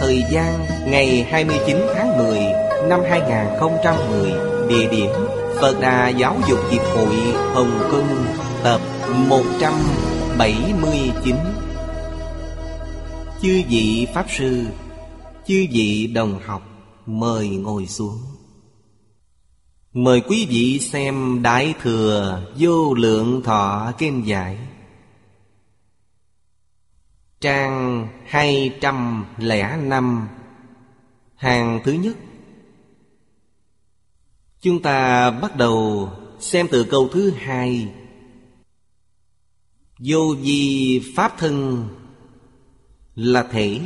Thời gian ngày 29 tháng 10 năm 2010 Địa điểm Phật Đà Giáo dục Hiệp hội Hồng Kông, Tập 179 Chư vị Pháp Sư, Chư vị đồng học, Mời ngồi xuống. Mời quý vị xem Đại Thừa Vô Lượng Thọ Kinh Giải. Trang 205 Hàng thứ nhất. Chúng ta bắt đầu xem từ câu thứ hai. Vô vi pháp thân là thể.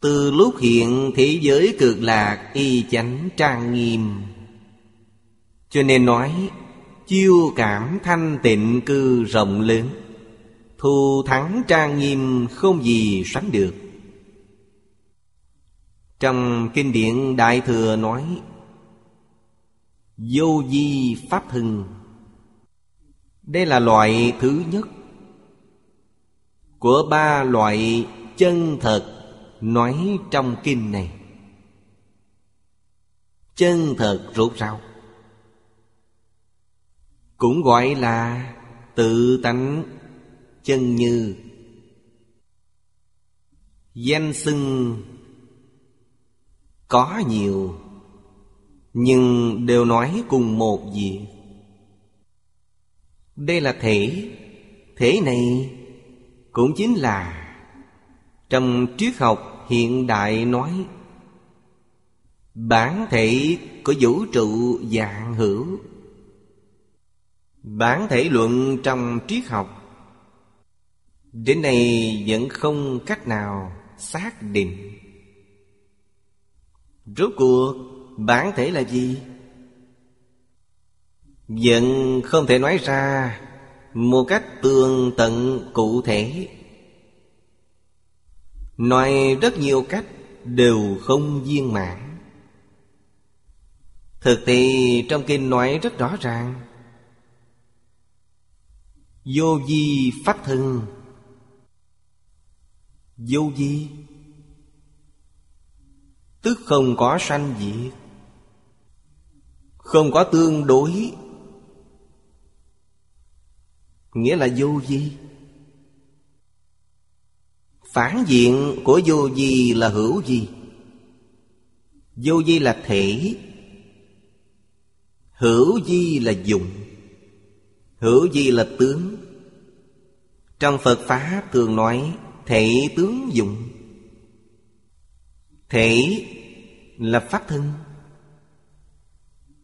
Từ lúc hiện thế giới cực lạc y chánh trang nghiêm. Cho nên nói, Chiêu cảm thanh tịnh cư rộng lớn. Thù thắng trang nghiêm không gì sánh được. Trong kinh điển, Đại Thừa nói, Vô di pháp Hưng. Đây là loại thứ nhất Của ba loại chân thật Nói trong kinh này. Chân thật rốt ráo. Cũng gọi là tự tánh chân như danh xưng có nhiều, nhưng đều nói cùng một việc đây là thể. Thể này cũng chính là trong triết học hiện đại nói, bản thể của vũ trụ dạng hữu. Bản thể luận trong triết học Đến nay vẫn không cách nào xác định. Rốt cuộc, bản thể là gì? Vẫn không thể nói ra Một cách tường tận cụ thể. Nói rất nhiều cách đều không viên mãn. Thực tế trong kinh nói rất rõ ràng. Vô di pháp thân Vô vi. Tức không có sanh diệt, Không có tương đối. Nghĩa là vô vi. Phản diện của vô vi là hữu vi. Vô vi là thể. Hữu vi là dụng. Hữu vi là tướng. Trong Phật Pháp thường nói Thể tướng dụng. Thể là pháp thân.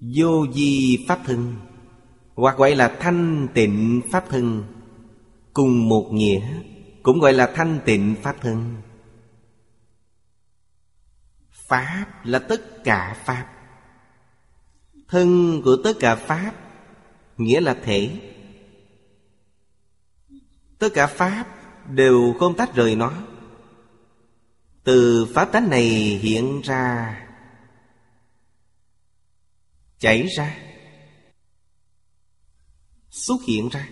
Vô di pháp thân. Hoặc gọi là thanh tịnh pháp thân. Cùng một nghĩa, Cũng gọi là thanh tịnh pháp thân. Pháp là tất cả Pháp. Thân của tất cả Pháp, Nghĩa là thể. Tất cả Pháp đều không tách rời nó. Từ pháp tánh này hiện ra, chảy ra, xuất hiện ra.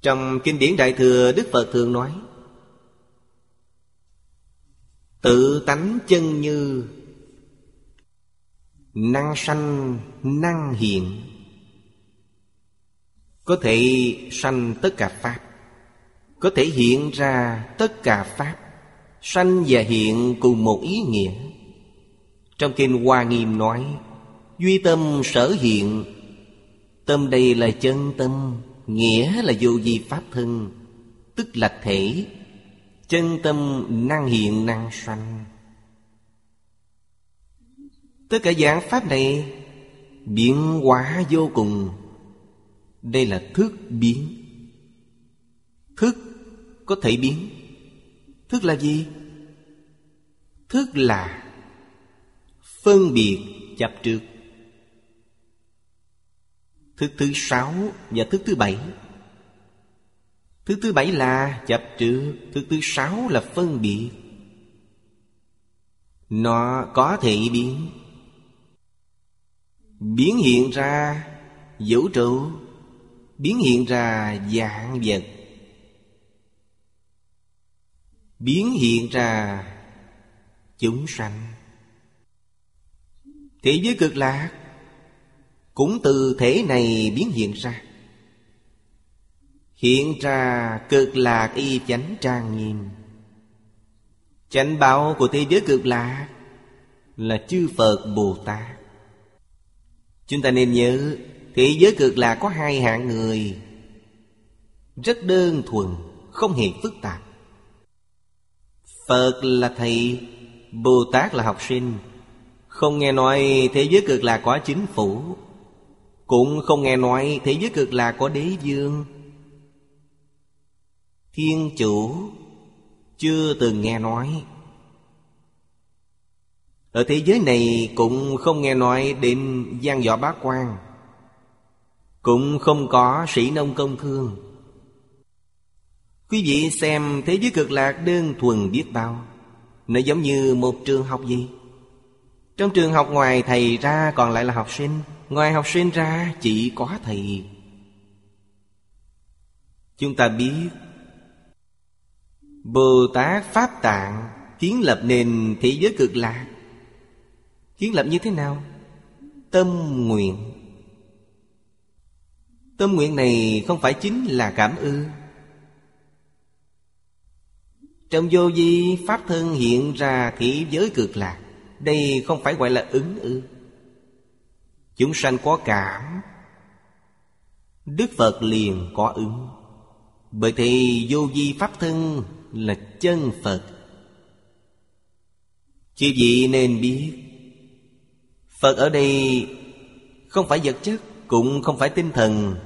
Trong kinh điển đại thừa, đức phật thường nói, tự tánh chân như năng sanh, năng hiện. Có thể sanh tất cả pháp có thể hiện ra tất cả pháp, Sanh và hiện cùng một ý nghĩa. Trong Kinh Hoa Nghiêm nói, Duy tâm sở hiện, Tâm đây là chân tâm, Nghĩa là vô vi pháp thân, Tức là thể, Chân tâm năng hiện năng sanh. Tất cả dạng pháp này Biến hóa vô cùng. Đây là thức biến. Thức có thể biến. Thức là gì? Thức là Phân biệt chấp trước Thức thứ sáu và thức thứ bảy. Thứ thứ bảy là chấp trước thứ thứ sáu là phân biệt. Nó có thể biến. Biến hiện ra vũ trụ, Biến hiện ra dạng vật. Biến hiện ra chúng sanh. Thế giới cực lạc Cũng từ thể này biến hiện ra. Hiện ra cực lạc y chánh trang nghiêm. Chánh bảo của thế giới cực lạc Là chư Phật Bồ Tát. Chúng ta nên nhớ, Thế giới cực lạc có hai hạng người. Rất đơn thuần, Không hề phức tạp. Phật là thầy Bồ Tát là học sinh. Không nghe nói thế giới cực lạc có chính phủ, Cũng không nghe nói thế giới cực lạc có đế dương Thiên chủ Chưa từng nghe nói. Ở thế giới này cũng không nghe nói đến gian võ bá quan, Cũng không có sĩ nông công thương. Quý vị xem thế giới cực lạc đơn thuần biết bao. Nó giống như một trường học gì? Trong trường học ngoài thầy ra còn lại là học sinh. Ngoài học sinh ra, chỉ có thầy. Chúng ta biết Bồ Tát Pháp Tạng Kiến lập nền thế giới cực lạc. Kiến lập như thế nào? Tâm nguyện. Tâm nguyện này không phải chính là cảm ơn trong vô vi Pháp thân hiện ra thế giới cực lạc. Đây không phải gọi là ứng ư. Chúng sanh có cảm. Đức Phật liền có ứng. Bởi thì vô vi Pháp thân là chân Phật. Chư vị nên biết, Phật ở đây không phải vật chất, Cũng không phải tinh thần.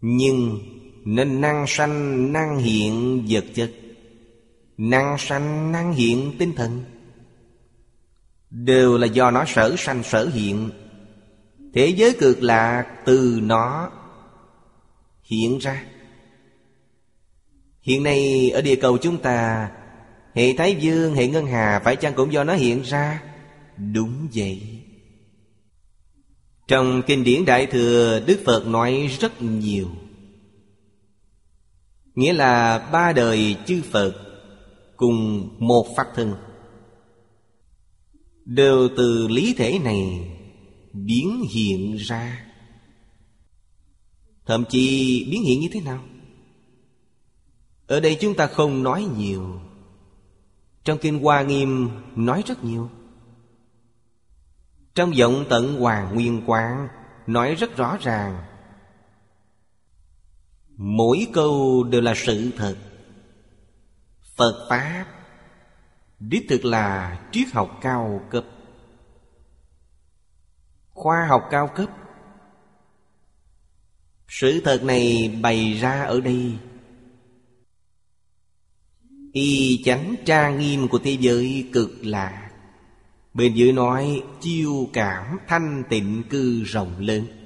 Nhưng nên năng sanh năng hiện vật chất. Năng sanh năng hiện tinh thần. Đều là do nó sở sanh sở hiện. Thế giới cực lạc từ nó hiện ra. Hiện nay ở địa cầu chúng ta Hệ Thái Dương, hệ Ngân Hà Phải chăng cũng do nó hiện ra? Đúng vậy. Trong kinh điển Đại Thừa Đức Phật nói rất nhiều. Nghĩa là ba đời chư Phật Cùng một Pháp thân. Đều từ lý thể này Biến hiện ra. Thậm chí biến hiện như thế nào? Ở đây chúng ta không nói nhiều. Trong Kinh Hoa Nghiêm nói rất nhiều. Trong vọng tận Hoàng Nguyên Quang Nói rất rõ ràng. Mỗi câu đều là sự thật. Phật Pháp Đích thực là triết học cao cấp. Khoa học cao cấp. Sự thật này bày ra ở đây. Y chánh tra nghiêm của thế giới cực lạc Bên dưới nói, chiêu cảm thanh tịnh cư rộng lớn.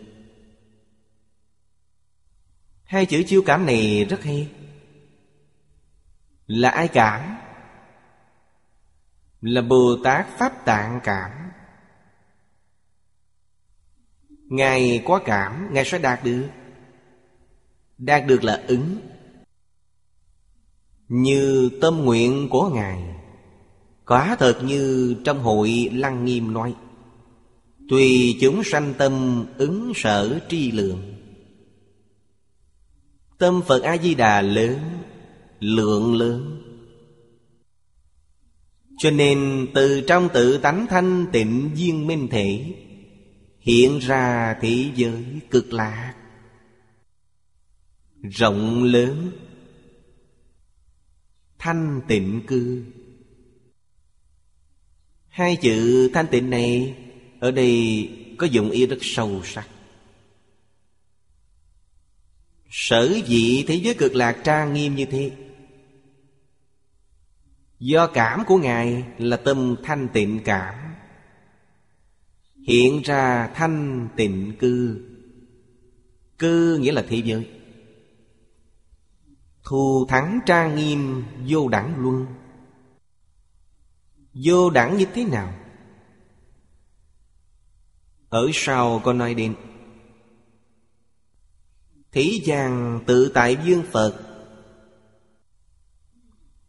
Hai chữ chiêu cảm này rất hay. Là ai cảm? Là Bồ Tát Pháp Tạng cảm. Ngài có cảm, Ngài sẽ đạt được. Đạt được là ứng. Như tâm nguyện của Ngài. Quả thật như trong hội Lăng Nghiêm nói. Tùy chúng sanh tâm ứng sở tri lượng. Tâm Phật A-di-đà lớn, lượng lớn. Cho nên từ trong tự tánh thanh tịnh viên minh thể, Hiện ra thế giới cực lạc. Rộng lớn, Thanh tịnh cư. Hai chữ thanh tịnh này, Ở đây có dụng ý rất sâu sắc. Sở dị thế giới cực lạc trang nghiêm như thế? Do cảm của Ngài là tâm thanh tịnh cảm. Hiện ra thanh tịnh cư. Cư nghĩa là thế giới. Thù thắng trang nghiêm vô đẳng luân. Vô đẳng như thế nào? Ở sau có nói đến Thế gian tự tại dương Phật.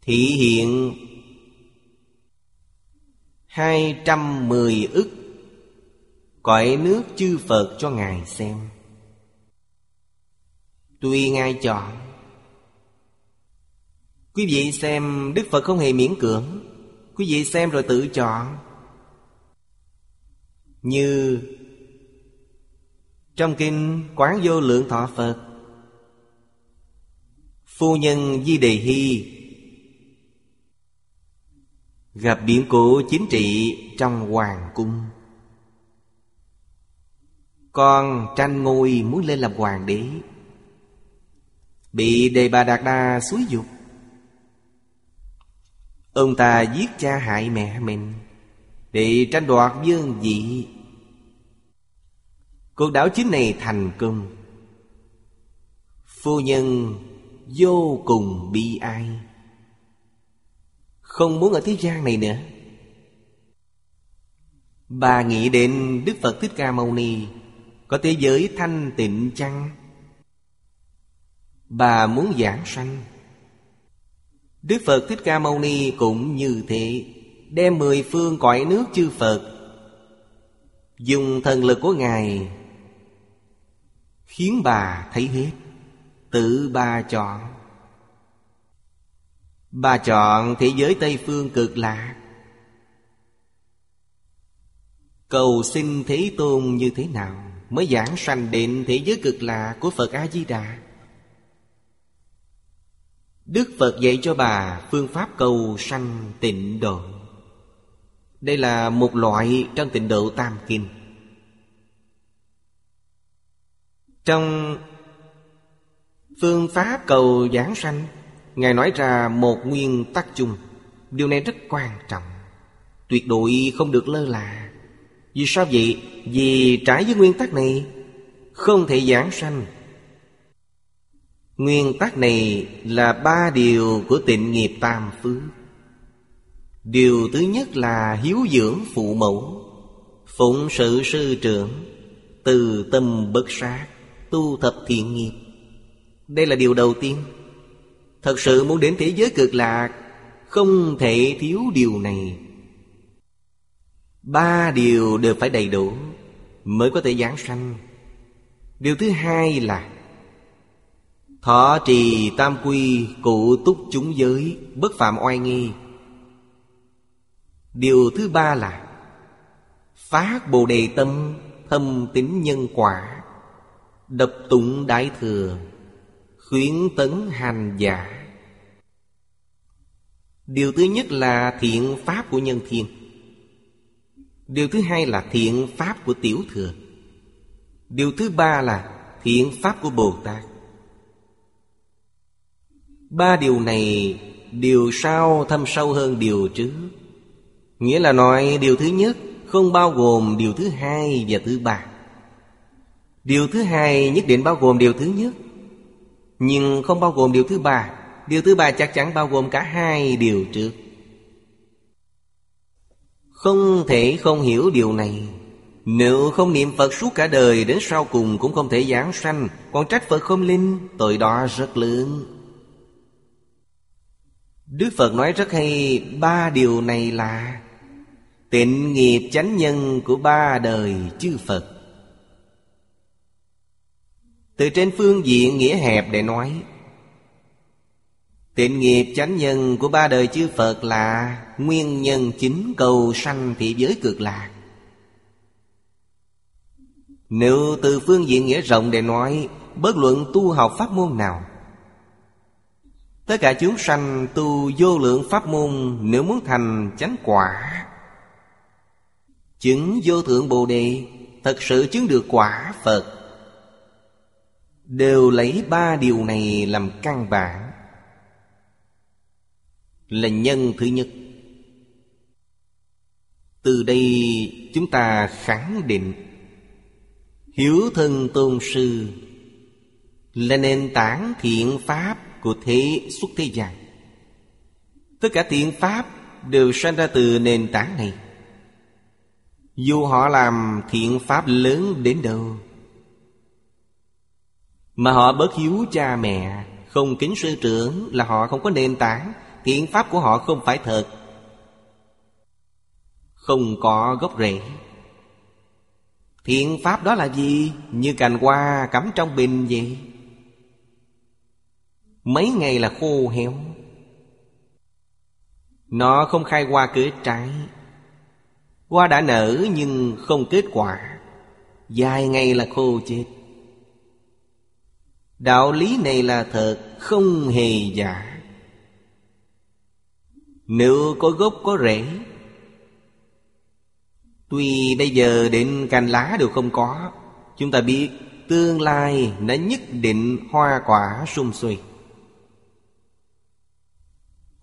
Thị hiện hai trăm mười ức, Cõi nước chư Phật cho Ngài xem. Tùy Ngài chọn, Quý vị xem Đức Phật không hề miễn cưỡng, Quý vị xem rồi tự chọn. Như trong kinh Quán Vô Lượng Thọ Phật, Phu nhân Di Đề Hy Gặp biến cố chính trị trong hoàng cung. Con tranh ngôi muốn lên làm hoàng đế, Bị Đề Bà Đạt Đa xúi dục. Ông ta giết cha hại mẹ mình Để tranh đoạt dương vị Cuộc đảo chính này thành công. Phu nhân vô cùng bi ai. Không muốn ở thế gian này nữa. Bà nghĩ đến Đức Phật Thích Ca Mâu Ni, Có thế giới thanh tịnh chăng? Bà muốn giảng sanh. Đức Phật Thích Ca Mâu Ni cũng như thế, Đem mười phương cõi nước chư Phật, Dùng thần lực của Ngài Khiến bà thấy hết. Tự bà chọn. Bà chọn thế giới Tây Phương cực lạc Cầu xin Thế Tôn như thế nào Mới giảng sanh định thế giới cực lạc của Phật A-di-đà? Đức Phật dạy cho bà phương pháp cầu sanh tịnh độ. Đây là một loại trong tịnh độ tam kinh. Trong phương pháp cầu giảng sanh, Ngài nói ra một nguyên tắc chung. Điều này rất quan trọng. Tuyệt đối không được lơ là. Vì sao vậy? Vì trái với nguyên tắc này, Không thể giảng sanh. Nguyên tắc này là ba điều của tịnh nghiệp tam phước. Điều thứ nhất là hiếu dưỡng phụ mẫu, Phụng sự sư trưởng Từ tâm bất sát. Tu thập thiện nghiệp. Đây là điều đầu tiên. Thật sự muốn đến thế giới cực lạc, Không thể thiếu điều này. Ba điều đều phải đầy đủ Mới có thể giảng sanh. Điều thứ hai là Thọ trì tam quy cụ túc chúng giới Bất phạm oai nghi. Điều thứ ba là Phát bồ đề tâm Thâm tín nhân quả. Đập tụng đại thừa, Khuyến tấn hành giả. Điều thứ nhất là thiện pháp của nhân thiên. Điều thứ hai là thiện pháp của tiểu thừa. Điều thứ ba là thiện pháp của Bồ Tát. Ba điều này, Điều sau thâm sâu hơn điều trước. Nghĩa là nói điều thứ nhất Không bao gồm điều thứ hai và thứ ba. Điều thứ hai nhất định bao gồm điều thứ nhất. Nhưng không bao gồm điều thứ ba. Điều thứ ba chắc chắn bao gồm cả hai điều trước. Không thể không hiểu điều này. Nếu không niệm Phật suốt cả đời, Đến sau cùng cũng không thể giảng sanh. Còn trách Phật không linh, Tội đó rất lớn. Đức Phật nói rất hay, Ba điều này là Tịnh nghiệp chánh nhân của ba đời chư Phật. Từ trên phương diện nghĩa hẹp để nói, Tịnh nghiệp chánh nhân của ba đời chư Phật là Nguyên nhân chính cầu sanh thị giới cực lạc. Nếu từ phương diện nghĩa rộng để nói, Bất luận tu học pháp môn nào, Tất cả chúng sanh tu vô lượng pháp môn Nếu muốn thành chánh quả, Chứng vô thượng Bồ Đề, Thật sự chứng được quả Phật Đều lấy ba điều này làm căn bản. Là nhân thứ nhất. Từ đây chúng ta khẳng định, Hiếu thân tôn sư Là nền tảng thiện pháp của thế xuất thế gian. Tất cả thiện pháp đều sanh ra từ nền tảng này. Dù họ làm thiện pháp lớn đến đâu mà họ bớt hiếu cha mẹ. Không kính sư trưởng là họ không có nền tảng. Thiện pháp của họ không phải thật. Không có gốc rễ. Thiện pháp đó là gì? Như cành hoa cắm trong bình vậy. Mấy ngày là khô héo. Nó không khai hoa kết trái. Hoa đã nở nhưng không kết quả. Dài ngày là khô chết. Đạo lý này là thật, Không hề giả Nếu có gốc, có rễ, Tuy bây giờ đến cành lá đều không có, Chúng ta biết Tương lai nó nhất định hoa quả sung suy.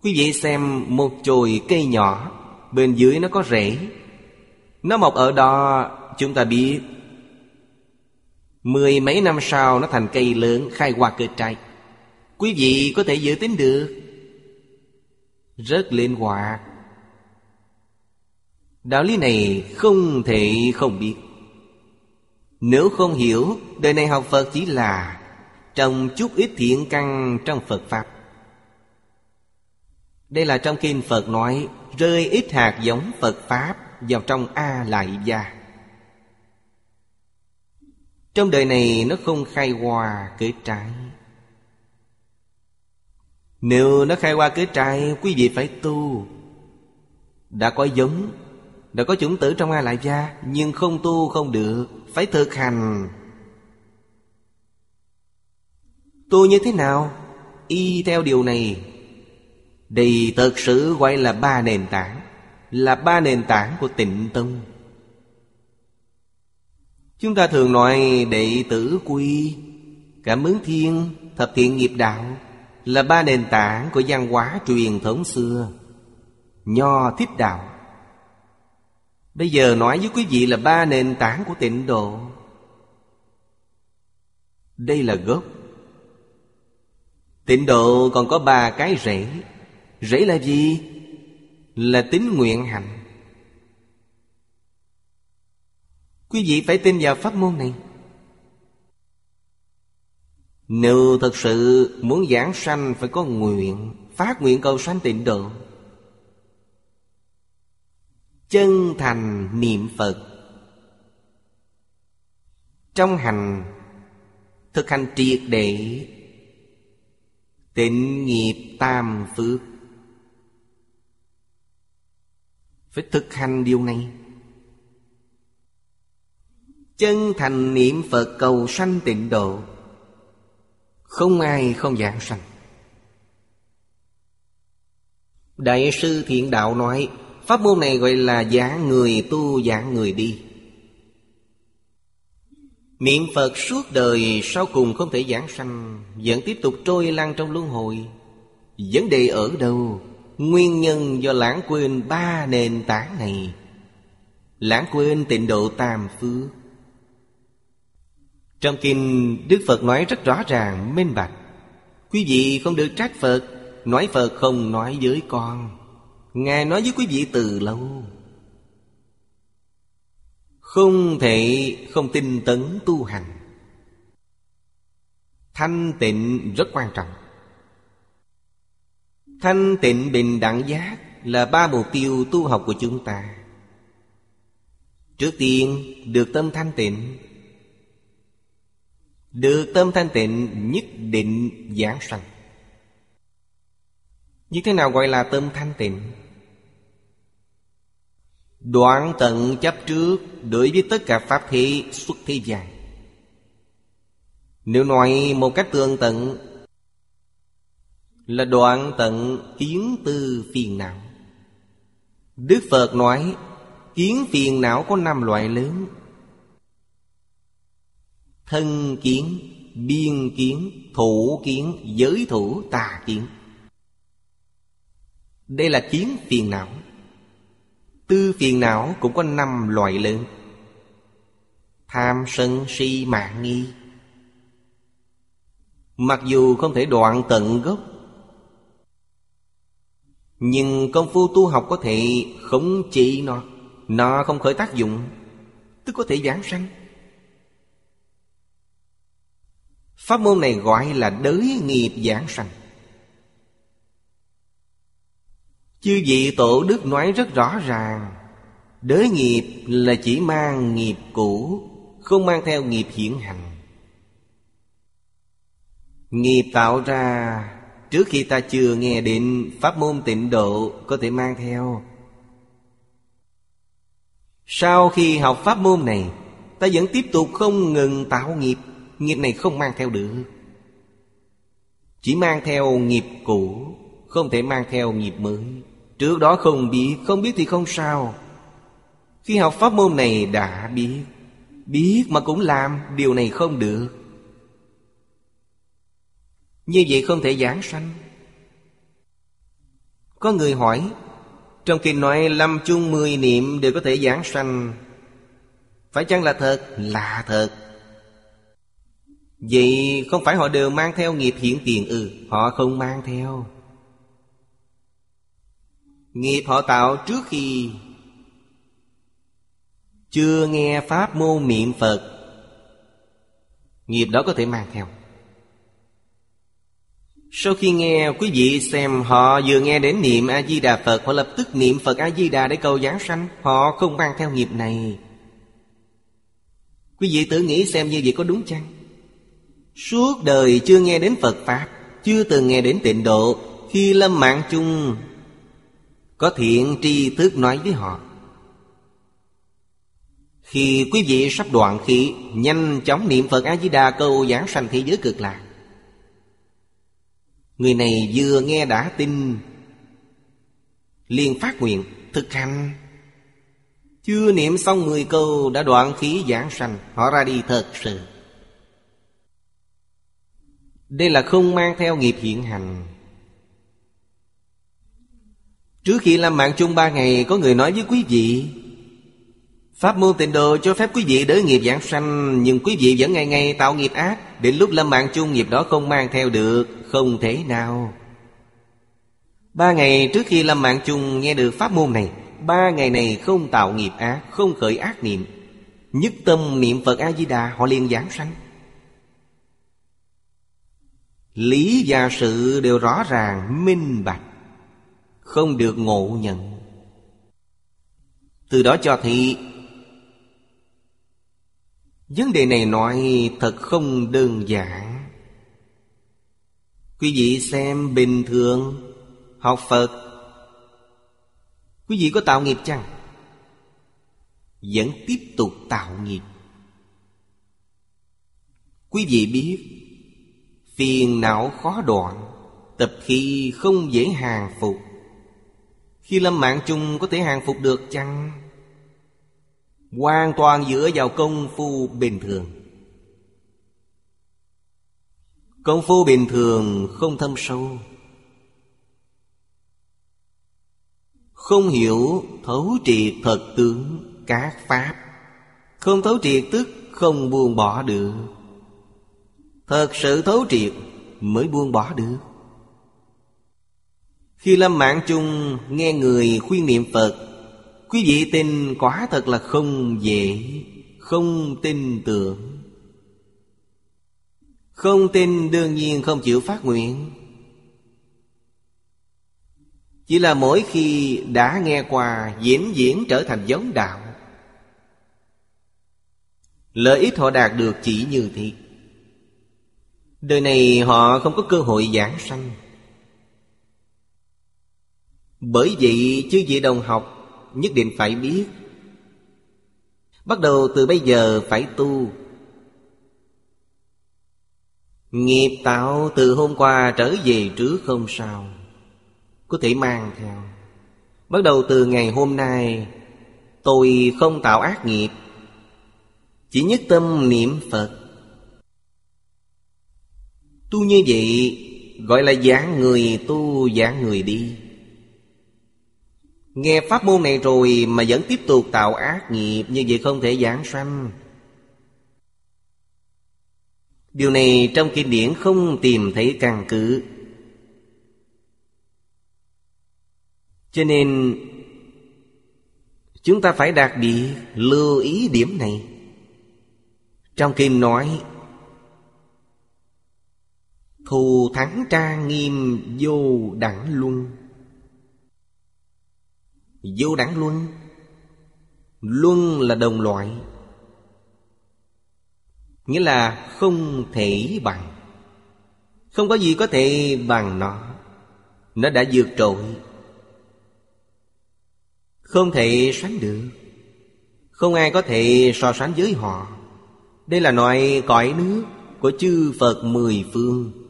Quý vị xem một chồi cây nhỏ, Bên dưới nó có rễ Nó mọc ở đó, chúng ta biết Mười mấy năm sau nó thành cây lớn khai hoa kết trái Quý vị có thể dự tính được. Rất linh hoạt Đạo lý này không thể không biết. Nếu không hiểu, Đời này học Phật chỉ là Trồng chút ít thiện căn trong Phật Pháp. Đây là trong kinh Phật nói, Rơi ít hạt giống Phật Pháp Vào trong A Lại Gia. Trong đời này nó không khai hoa kết trái. Nếu nó khai hoa kết trái, Quý vị phải tu. Đã có giống, Đã có chủng tử trong A Lại Gia, Nhưng không tu không được, Phải thực hành. Tu như thế nào? Y theo điều này. Đây thật sự gọi là ba nền tảng, Là ba nền tảng của tịnh tông. Chúng ta thường nói đệ tử quy, Cảm ứng thiên, Thập thiện nghiệp đạo Là ba nền tảng của văn hóa truyền thống xưa. Nho thích đạo. Bây giờ nói với quý vị là ba nền tảng của tịnh độ. Đây là gốc. Tịnh độ còn có ba cái rễ. Rễ là gì? Là tính nguyện hạnh. Quý vị phải tin vào pháp môn này. Nếu thật sự muốn giảng sanh, Phải có nguyện, Phát nguyện cầu sanh tịnh độ. Chân thành niệm Phật. Trong hành, Thực hành triệt để, Tịnh nghiệp tam phước. Phải thực hành điều này. Chân thành niệm Phật cầu sanh tịnh độ. Không ai không giảng sanh. Đại sư Thiện Đạo nói, Pháp môn này gọi là giảng người tu, giảng người đi. Niệm Phật suốt đời sau cùng không thể giảng sanh, Vẫn tiếp tục trôi lăn trong luân hồi. Vấn đề ở đâu? Nguyên nhân do lãng quên ba nền tảng này. Lãng quên tịnh độ tam phước. Trong kinh Đức Phật nói rất rõ ràng, minh bạch. Quý vị không được trách Phật Nói Phật không nói với con. Ngài nói với quý vị từ lâu. Không thể không tin tấn tu hành. Thanh tịnh rất quan trọng. Thanh tịnh bình đẳng giác Là ba mục tiêu tu học của chúng ta. Trước tiên được tâm thanh tịnh. Được tâm thanh tịnh, nhất định giảng sanh. Như thế nào gọi là tâm thanh tịnh? Đoạn tận chấp trước Đối với tất cả Pháp thế xuất thế gian. Nếu nói một cách tương tận, Là đoạn tận kiến tư phiền não. Đức Phật nói, Kiến phiền não có năm loại lớn. Thân kiến, biên kiến, thủ kiến, giới thủ, tà kiến. Đây là kiến phiền não. Tư phiền não cũng có năm loại lớn. Tham sân si mạng nghi. Mặc dù không thể đoạn tận gốc Nhưng công phu tu học có thể khống chế nó. Nó không khởi tác dụng Tức có thể giảng sanh. Pháp môn này gọi là đới nghiệp giảng sanh. Chư vị tổ đức nói rất rõ ràng, Đới nghiệp là chỉ mang nghiệp cũ, Không mang theo nghiệp hiện hành. Nghiệp tạo ra, Trước khi ta chưa nghe định Pháp môn tịnh độ Có thể mang theo. Sau khi học pháp môn này, Ta vẫn tiếp tục không ngừng tạo nghiệp. Nghiệp này không mang theo được. Chỉ mang theo nghiệp cũ, Không thể mang theo nghiệp mới. Trước đó không biết Không biết thì không sao. Khi học pháp môn này đã biết Biết mà cũng làm Điều này không được. Như vậy không thể giảng sanh. Có người hỏi, Trong kinh nói lâm chung mười niệm đều có thể giảng sanh. Phải chăng là thật? Là thật. Vậy không phải họ đều mang theo nghiệp hiện tiền ư? Ừ, Họ không mang theo. Nghiệp họ tạo trước khi Chưa nghe Pháp môn niệm Phật Nghiệp đó có thể mang theo. Sau khi nghe quý vị xem Họ vừa nghe đến niệm A-di-đà Phật Họ lập tức niệm Phật A-di-đà để cầu giảng sanh. Họ không mang theo nghiệp này. Quý vị tự nghĩ xem như vậy có đúng chăng? Suốt đời chưa nghe đến Phật Pháp, Chưa từng nghe đến tịnh độ, Khi lâm mạng chung, Có thiện tri thức nói với họ. Khi quý vị sắp đoạn khí Nhanh chóng niệm Phật A-di-đà câu giảng sanh thế giới cực lạc. Người này vừa nghe đã tin, liền phát nguyện thực hành. Chưa niệm xong mười câu đã đoạn khí giảng sanh, Họ ra đi thật sự đây là không mang theo nghiệp hiện hành. Trước khi làm mạng chung ba ngày, Có người nói với quý vị, Pháp môn tịnh độ cho phép quý vị đỡ nghiệp giảng sanh, Nhưng quý vị vẫn ngày ngày tạo nghiệp ác, Đến lúc lâm mạng chung nghiệp đó không mang theo được, Không thể nào. Ba ngày trước khi lâm mạng chung nghe được pháp môn này, Ba ngày này không tạo nghiệp ác, Không khởi ác niệm. Nhất tâm niệm Phật A-di-đà Họ liền giảng sanh. Lý và sự đều rõ ràng, minh bạch Không được ngộ nhận. Từ đó cho thị Vấn đề này nói thật không đơn giản. Quý vị xem bình thường Học Phật Quý vị có tạo nghiệp chăng? Vẫn tiếp tục tạo nghiệp. Quý vị biết Phiền não khó đoạn, Tập khí không dễ hàng phục. Khi lâm mạng chung có thể hàng phục được chăng? Hoàn toàn dựa vào công phu bình thường. Công phu bình thường không thâm sâu. Không hiểu thấu triệt thật tướng các pháp. Không thấu triệt tức không buông bỏ được. Thật sự thấu triệt mới buông bỏ được. Khi lâm mạng chung nghe người khuyên niệm Phật, Quý vị tin quả thật là không dễ, Không tin tưởng. Không tin đương nhiên không chịu phát nguyện. Chỉ là mỗi khi đã nghe qua diễn diễn trở thành giống đạo, Lợi ích họ đạt được chỉ như thiệt. Đời này họ không có cơ hội giảng sanh. Bởi vậy chứ vị đồng học Nhất định phải biết. Bắt đầu từ bây giờ phải tu. Nghiệp tạo từ hôm qua trở về trước không sao Có thể mang theo. Bắt đầu từ ngày hôm nay, Tôi không tạo ác nghiệp. Chỉ nhất tâm niệm Phật. Tu như vậy, Gọi là giảng người tu, giảng người đi. Nghe pháp môn này rồi mà vẫn tiếp tục tạo ác nghiệp, Như vậy không thể giảng sanh. Điều này trong kinh điển không tìm thấy căn cứ. Cho nên, Chúng ta phải đặc biệt lưu ý điểm này. Trong kinh nói Thù thắng tra nghiêm vô đẳng luân. Vô đẳng luân. Luân là đồng loại. Nghĩa là không thể bằng. Không có gì có thể bằng nó. Nó đã vượt trội. Không thể sánh được. Không ai có thể so sánh với họ. Đây là loại cõi nước Của chư Phật mười phương.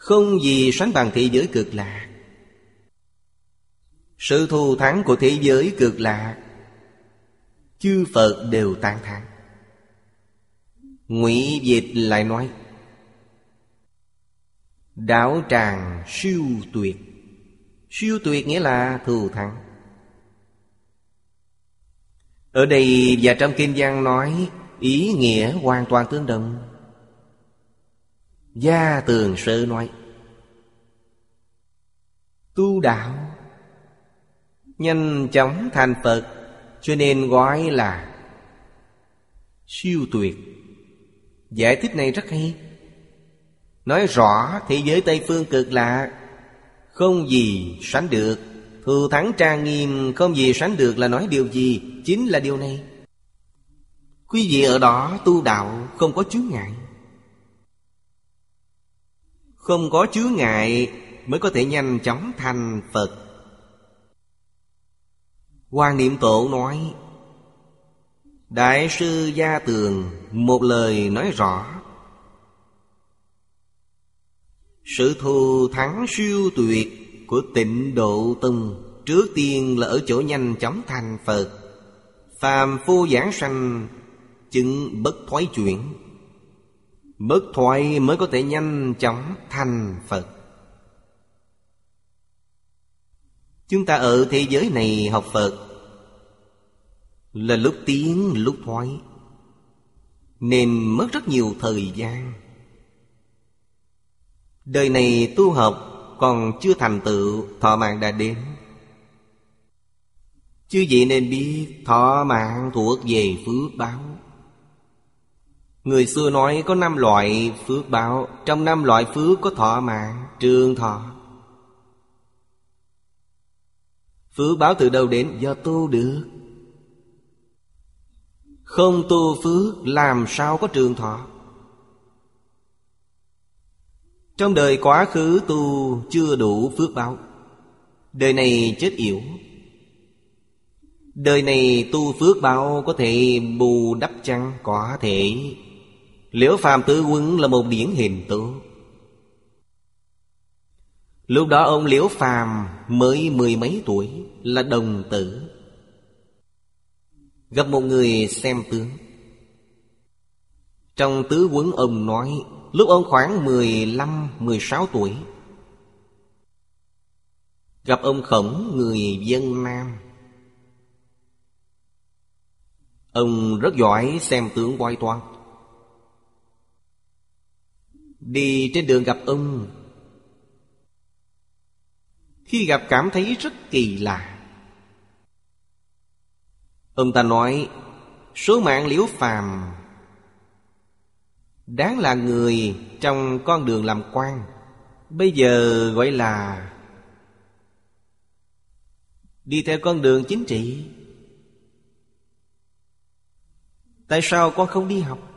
Không gì sánh bằng thế giới cực lạc Sự thù thắng của thế giới cực lạc Chư Phật đều tán thán. Ngụy Dịch lại nói, Đảo tràng siêu tuyệt. Siêu tuyệt nghĩa là thù thắng. Ở đây và trong Kinh văn nói Ý nghĩa hoàn toàn tương đồng. Gia Tường Sơ nói Tu đạo. Nhanh chóng thành Phật, Cho nên gọi là Siêu tuyệt. Giải thích này rất hay. Nói rõ thế giới Tây Phương cực lạ Không gì sánh được. Thù thắng trang nghiêm, Không gì sánh được là nói điều gì, Chính là điều này. Quý vị ở đó tu đạo Không có chướng ngại. Không có chướng ngại Mới có thể nhanh chóng thành Phật. Quan Niệm Tổ nói, Đại sư Gia Tường một lời nói rõ, Sự thù thắng siêu tuyệt của tịnh độ tông Trước tiên là ở chỗ nhanh chóng thành Phật. Phàm phu giảng sanh, chứng bất thoái chuyển. Bất thoái mới có thể nhanh chóng thành Phật. Chúng ta ở thế giới này học Phật là lúc tiến, lúc thoái. Nên mất rất nhiều thời gian. Đời này tu học còn chưa thành tựu, thọ mạng đã đến. Chứ vậy nên biết thọ mạng thuộc về phước báo. Người xưa nói có năm loại phước báo Trong năm loại phước có thọ mạng, trường thọ. Phước báo từ đâu đến? Do tu được. Không tu phước làm sao có trường thọ? Trong đời quá khứ tu chưa đủ phước báo. Đời này chết yểu. Đời này tu phước báo có thể bù đắp chăng? Có thể. Liễu phàm tứ quân là một điển hình tướng. Lúc đó ông Liễu phàm mới mười mấy tuổi, Là đồng tử. Gặp một người xem tướng. Trong tứ quấn ông nói, Lúc ông khoảng 15-16 tuổi, Gặp ông Khổng, người dân Nam. Ông rất giỏi xem tướng bói toán. Đi trên đường gặp ông. Khi gặp cảm thấy rất kỳ lạ. Ông ta nói, Số mạng liễu phàm Đáng là người trong con đường làm quan. Bây giờ gọi là Đi theo con đường chính trị. Tại sao con không đi học?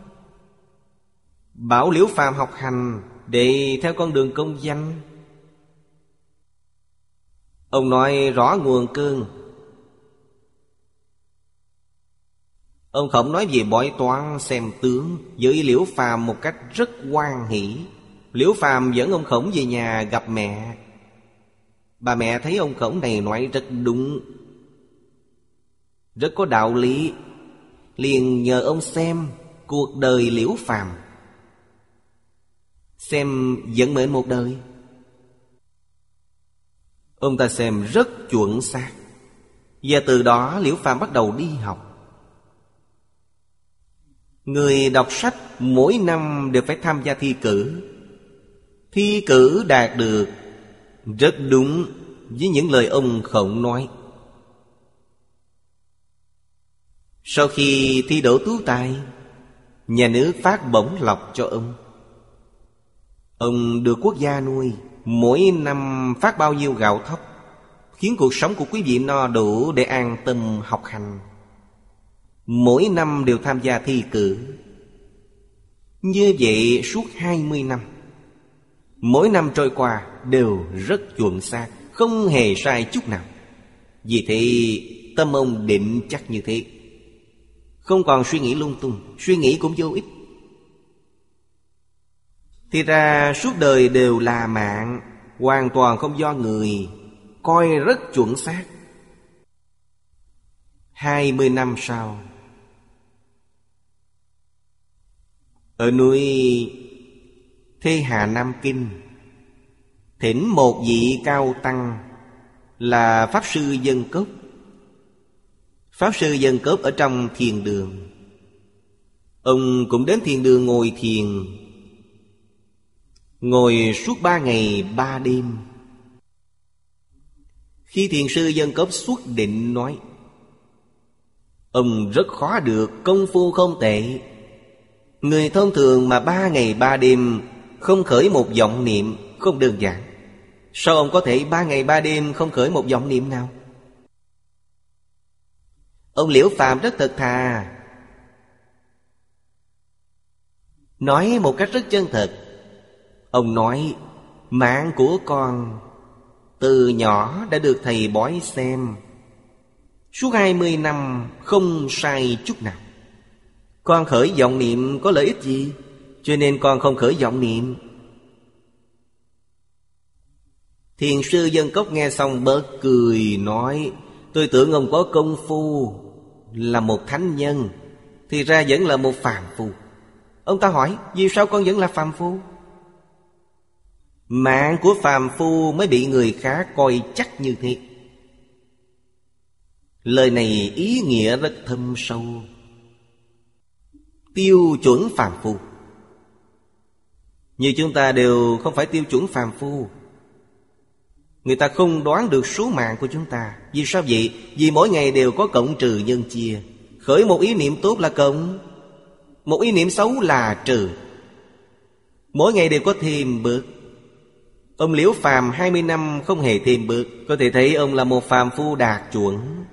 Bảo liễu phàm học hành Để theo con đường công danh. Ông nói rõ nguồn cơn. Ông Khổng nói về bói toán xem tướng Với Liễu Phàm một cách rất quan hỷ. Liễu Phàm dẫn ông Khổng về nhà gặp mẹ. Bà mẹ thấy ông Khổng này nói rất đúng. Rất có đạo lý. Liền nhờ ông xem cuộc đời Liễu Phàm. Xem dẫn mệnh một đời. Ông ta xem rất chuẩn xác. Và từ đó Liễu Phàm bắt đầu đi học. Người đọc sách mỗi năm đều phải tham gia thi cử. Thi cử đạt được Rất đúng với những lời ông Khổng nói. Sau khi thi đỗ tú tài, Nhà nước phát bổng lọc cho ông. Ông được quốc gia nuôi Mỗi năm phát bao nhiêu gạo thóc, Khiến cuộc sống của quý vị no đủ để an tâm học hành. Mỗi năm đều tham gia thi cử. Như vậy suốt 20 năm, Mỗi năm trôi qua đều rất chuẩn xác Không hề sai chút nào. Vì thế, tâm ông định chắc như thế. Không còn suy nghĩ lung tung, Suy nghĩ cũng vô ích. Thì ra suốt đời đều là mạng, Hoàn toàn không do người, Coi rất chuẩn xác. Hai mươi năm sau. Ở núi Thế Hà Nam Kinh, Thỉnh một vị cao tăng Là Pháp Sư Dân Cốc Pháp Sư Dân Cốc ở trong thiền đường. Ông cũng đến thiền đường ngồi thiền. Ngồi suốt ba ngày, ba đêm. Khi thiền sư Dân cấp xuất định nói, Ông rất khó được công phu không tệ. Người thông thường mà ba ngày, ba đêm Không khởi một vọng niệm Không đơn giản. Sao ông có thể ba ngày, ba đêm Không khởi một vọng niệm nào? Ông Liễu Phạm rất thật thà. Nói một cách rất chân thật Ông nói, Mạng của con Từ nhỏ đã được thầy bói xem. Suốt hai mươi năm không sai chút nào. Con khởi vọng niệm có lợi ích gì? Cho nên con không khởi vọng niệm. Thiền sư dân cốc nghe xong bớt cười, nói, Tôi tưởng ông có công phu Là một thánh nhân, Thì ra vẫn là một phàm phu. Ông ta hỏi, Vì sao con vẫn là phàm phu? Mạng của phàm phu mới bị người khác coi chắc như thế. Lời này ý nghĩa rất thâm sâu. Tiêu chuẩn phàm phu. Như chúng ta đều không phải tiêu chuẩn phàm phu. Người ta không đoán được số mạng của chúng ta. Vì sao vậy? Vì mỗi ngày đều có cộng trừ nhân chia. Khởi một ý niệm tốt là cộng. Một ý niệm xấu là trừ. Mỗi ngày đều có thêm bớt Ông Liễu Phàm 20 năm không hề thêm bước Có thể thấy ông là một phàm phu đạt chuẩn.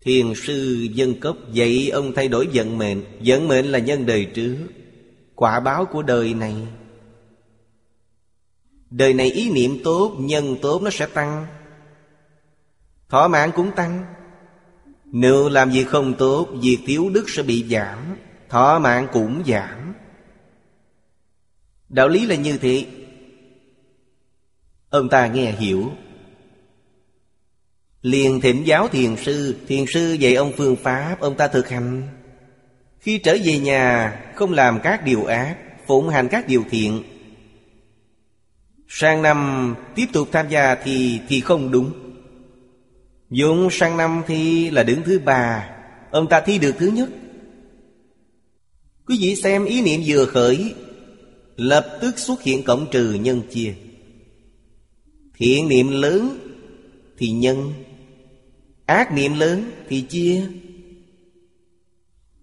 Thiền sư dân cốc dạy ông thay đổi vận mệnh. Vận mệnh là nhân đời trước Quả báo của đời này. Đời này ý niệm tốt, nhân tốt nó sẽ tăng. Thọ mạng cũng tăng. Nếu làm gì không tốt, việc thiếu đức sẽ bị giảm Thọ mạng cũng giảm. Đạo lý là như thế. Ông ta nghe hiểu. Liền thỉnh giáo thiền sư. Thiền sư dạy ông phương pháp, Ông ta thực hành. Khi trở về nhà, Không làm các điều ác, Phụng hành các điều thiện. Sang năm tiếp tục tham gia thì thì không đúng. Dũng sang năm thi là đứng thứ ba. Ông ta thi được thứ nhất. Quý vị xem ý niệm vừa khởi. Lập tức xuất hiện cộng trừ nhân chia. Thiện niệm lớn thì nhân, Ác niệm lớn thì chia.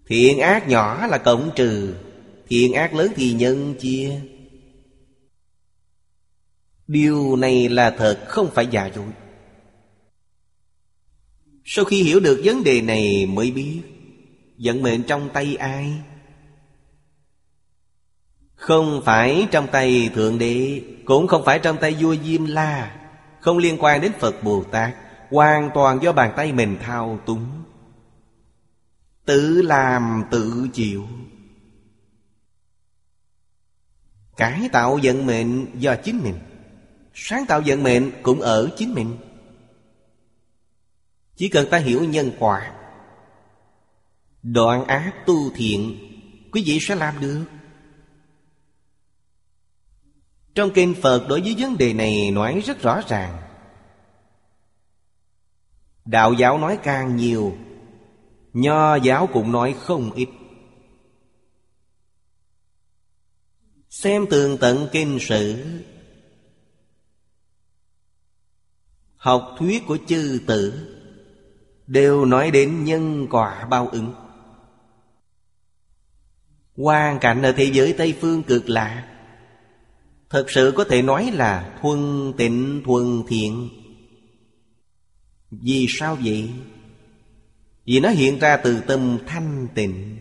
Thiện ác nhỏ là cộng trừ, Thiện ác lớn thì nhân chia. Điều này là thật, không phải giả dối. Sau khi hiểu được vấn đề này mới biết, Vận mệnh trong tay ai không phải trong tay Thượng Đế, Cũng không phải trong tay vua Diêm La. Không liên quan đến Phật Bồ Tát, Hoàn toàn do bàn tay mình thao túng. Tự làm tự chịu. Cải tạo vận mệnh do chính mình. Sáng tạo vận mệnh cũng ở chính mình. Chỉ cần ta hiểu nhân quả. Đoạn ác tu thiện, Quý vị sẽ làm được. Trong kinh Phật đối với vấn đề này nói rất rõ ràng. Đạo giáo nói càng nhiều, Nho giáo cũng nói không ít. Xem tường tận kinh sử, Học thuyết của chư tử, Đều nói đến nhân quả bao ứng. Hoàn cảnh ở thế giới Tây Phương cực lạ Thật sự có thể nói là thuần tịnh, thuần thiện. Vì sao vậy? Vì nó hiện ra từ tâm thanh tịnh.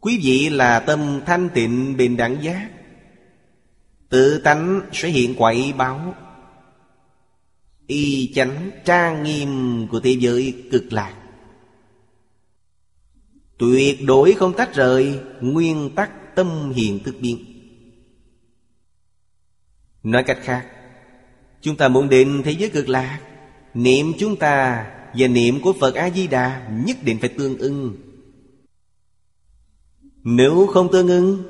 Quý vị là tâm thanh tịnh bình đẳng giác. Tự tánh sẽ hiện quậy báo. Y chánh trang nghiêm của thế giới cực lạc. Tuyệt đối không tách rời Nguyên tắc tâm hiện thực biến Nói cách khác, Chúng ta muốn đến thế giới cực lạc, Niệm chúng ta và niệm của Phật A-di-đà Nhất định phải tương ưng. Nếu không tương ưng,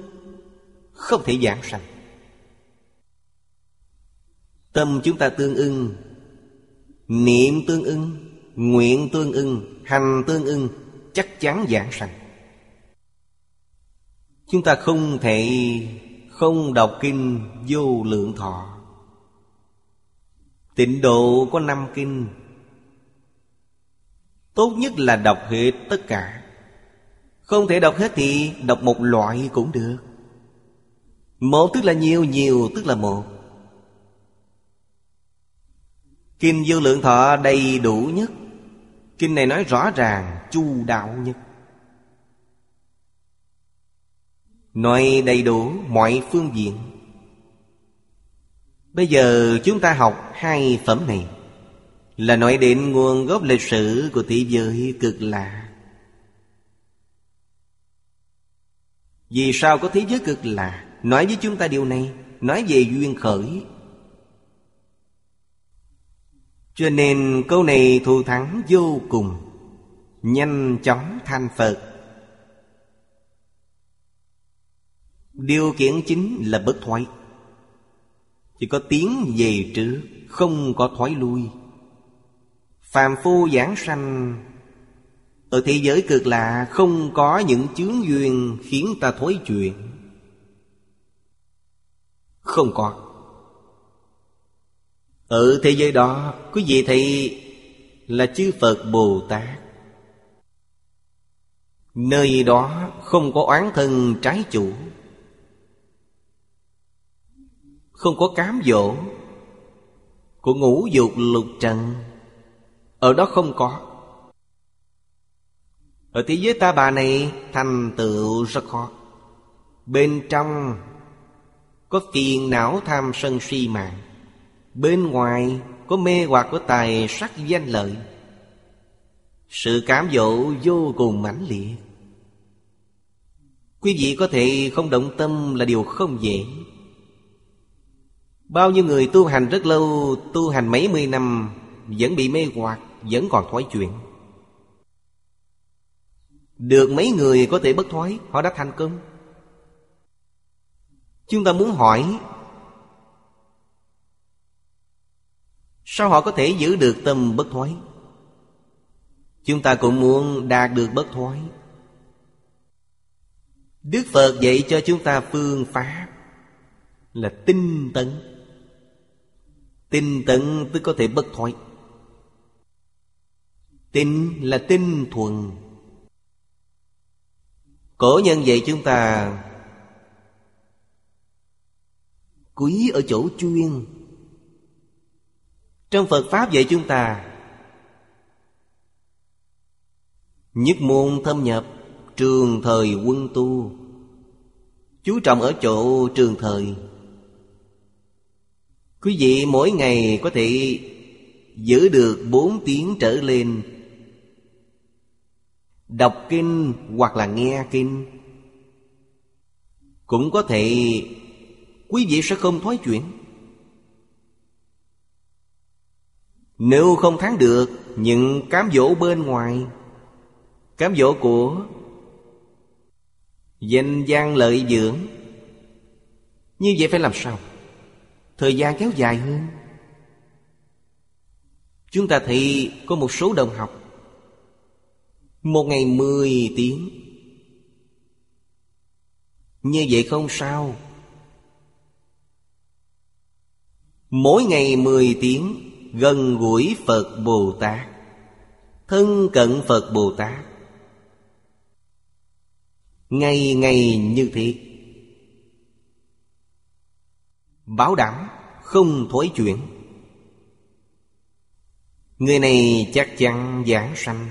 Không thể giảng sanh. Tâm chúng ta tương ưng, Niệm tương ưng, Nguyện tương ưng, Hành tương ưng, Chắc chắn giảng sanh. Chúng ta không thể không đọc kinh vô lượng thọ. Tịnh độ có năm kinh. Tốt nhất là đọc hết tất cả. Không thể đọc hết thì đọc một loại cũng được. Một tức là nhiều, nhiều tức là một. Kinh vô lượng thọ đầy đủ nhất. Kinh này nói rõ ràng chu đạo nhất. Nói đầy đủ mọi phương diện. Bây giờ chúng ta học hai phẩm này. Là nói đến nguồn gốc lịch sử của thế giới cực lạ. Vì sao có thế giới cực lạ? Nói với chúng ta điều này. Nói về duyên khởi. Cho nên câu này thù thắng vô cùng. Nhanh chóng thành Phật. Điều kiện chính là bất thoái. Chỉ có tiến về trước Không có thoái lui. Phàm phu giảng sanh, Ở thế giới cực lạ, Không có những chướng duyên Khiến ta thối chuyện. Không có. Ở thế giới đó, Quý vị thấy là chư Phật Bồ Tát. Nơi đó không có oán thân trái chủ. Không có cám dỗ. Của ngũ dục lục trần, Ở đó không có. Ở thế giới ta bà này, thành tựu rất khó. Bên trong Có phiền não tham sân si mạng Bên ngoài có mê hoặc của tài sắc danh lợi. Sự cảm dỗ vô cùng mãnh liệt. Quý vị có thể không động tâm là điều không dễ. Bao nhiêu người tu hành rất lâu, Tu hành mấy mươi năm, Vẫn bị mê hoặc, Vẫn còn thoái chuyện Được mấy người có thể bất thoái, Họ đã thành công. Chúng ta muốn hỏi, Sao họ có thể giữ được tâm bất thoái? Chúng ta cũng muốn đạt được bất thoái. Đức Phật dạy cho chúng ta phương pháp Là tinh tấn. Tinh tấn tức có thể bất thoái. Tinh là tinh thuần. Cổ nhân dạy chúng ta, Quý ở chỗ chuyên. Trong Phật Pháp dạy chúng ta, Nhất môn thâm nhập, Trường thời quân tu. Chú trọng ở chỗ trường thời. Quý vị mỗi ngày có thể giữ được 4 tiếng trở lên. Đọc kinh hoặc là nghe kinh. Cũng có thể quý vị sẽ không thoái chuyển. Nếu không thắng được những cám dỗ bên ngoài, Cám dỗ của danh gian lợi dưỡng, Như vậy phải làm sao? Thời gian kéo dài hơn. Chúng ta thì có một số đồng học. Một ngày mười tiếng. Như vậy không sao. Mỗi ngày mười tiếng, Gần gũi Phật Bồ Tát. Thân cận Phật Bồ Tát. Ngày ngày như thế. Bảo đảm không thối chuyển Người này chắc chắn giảng sanh.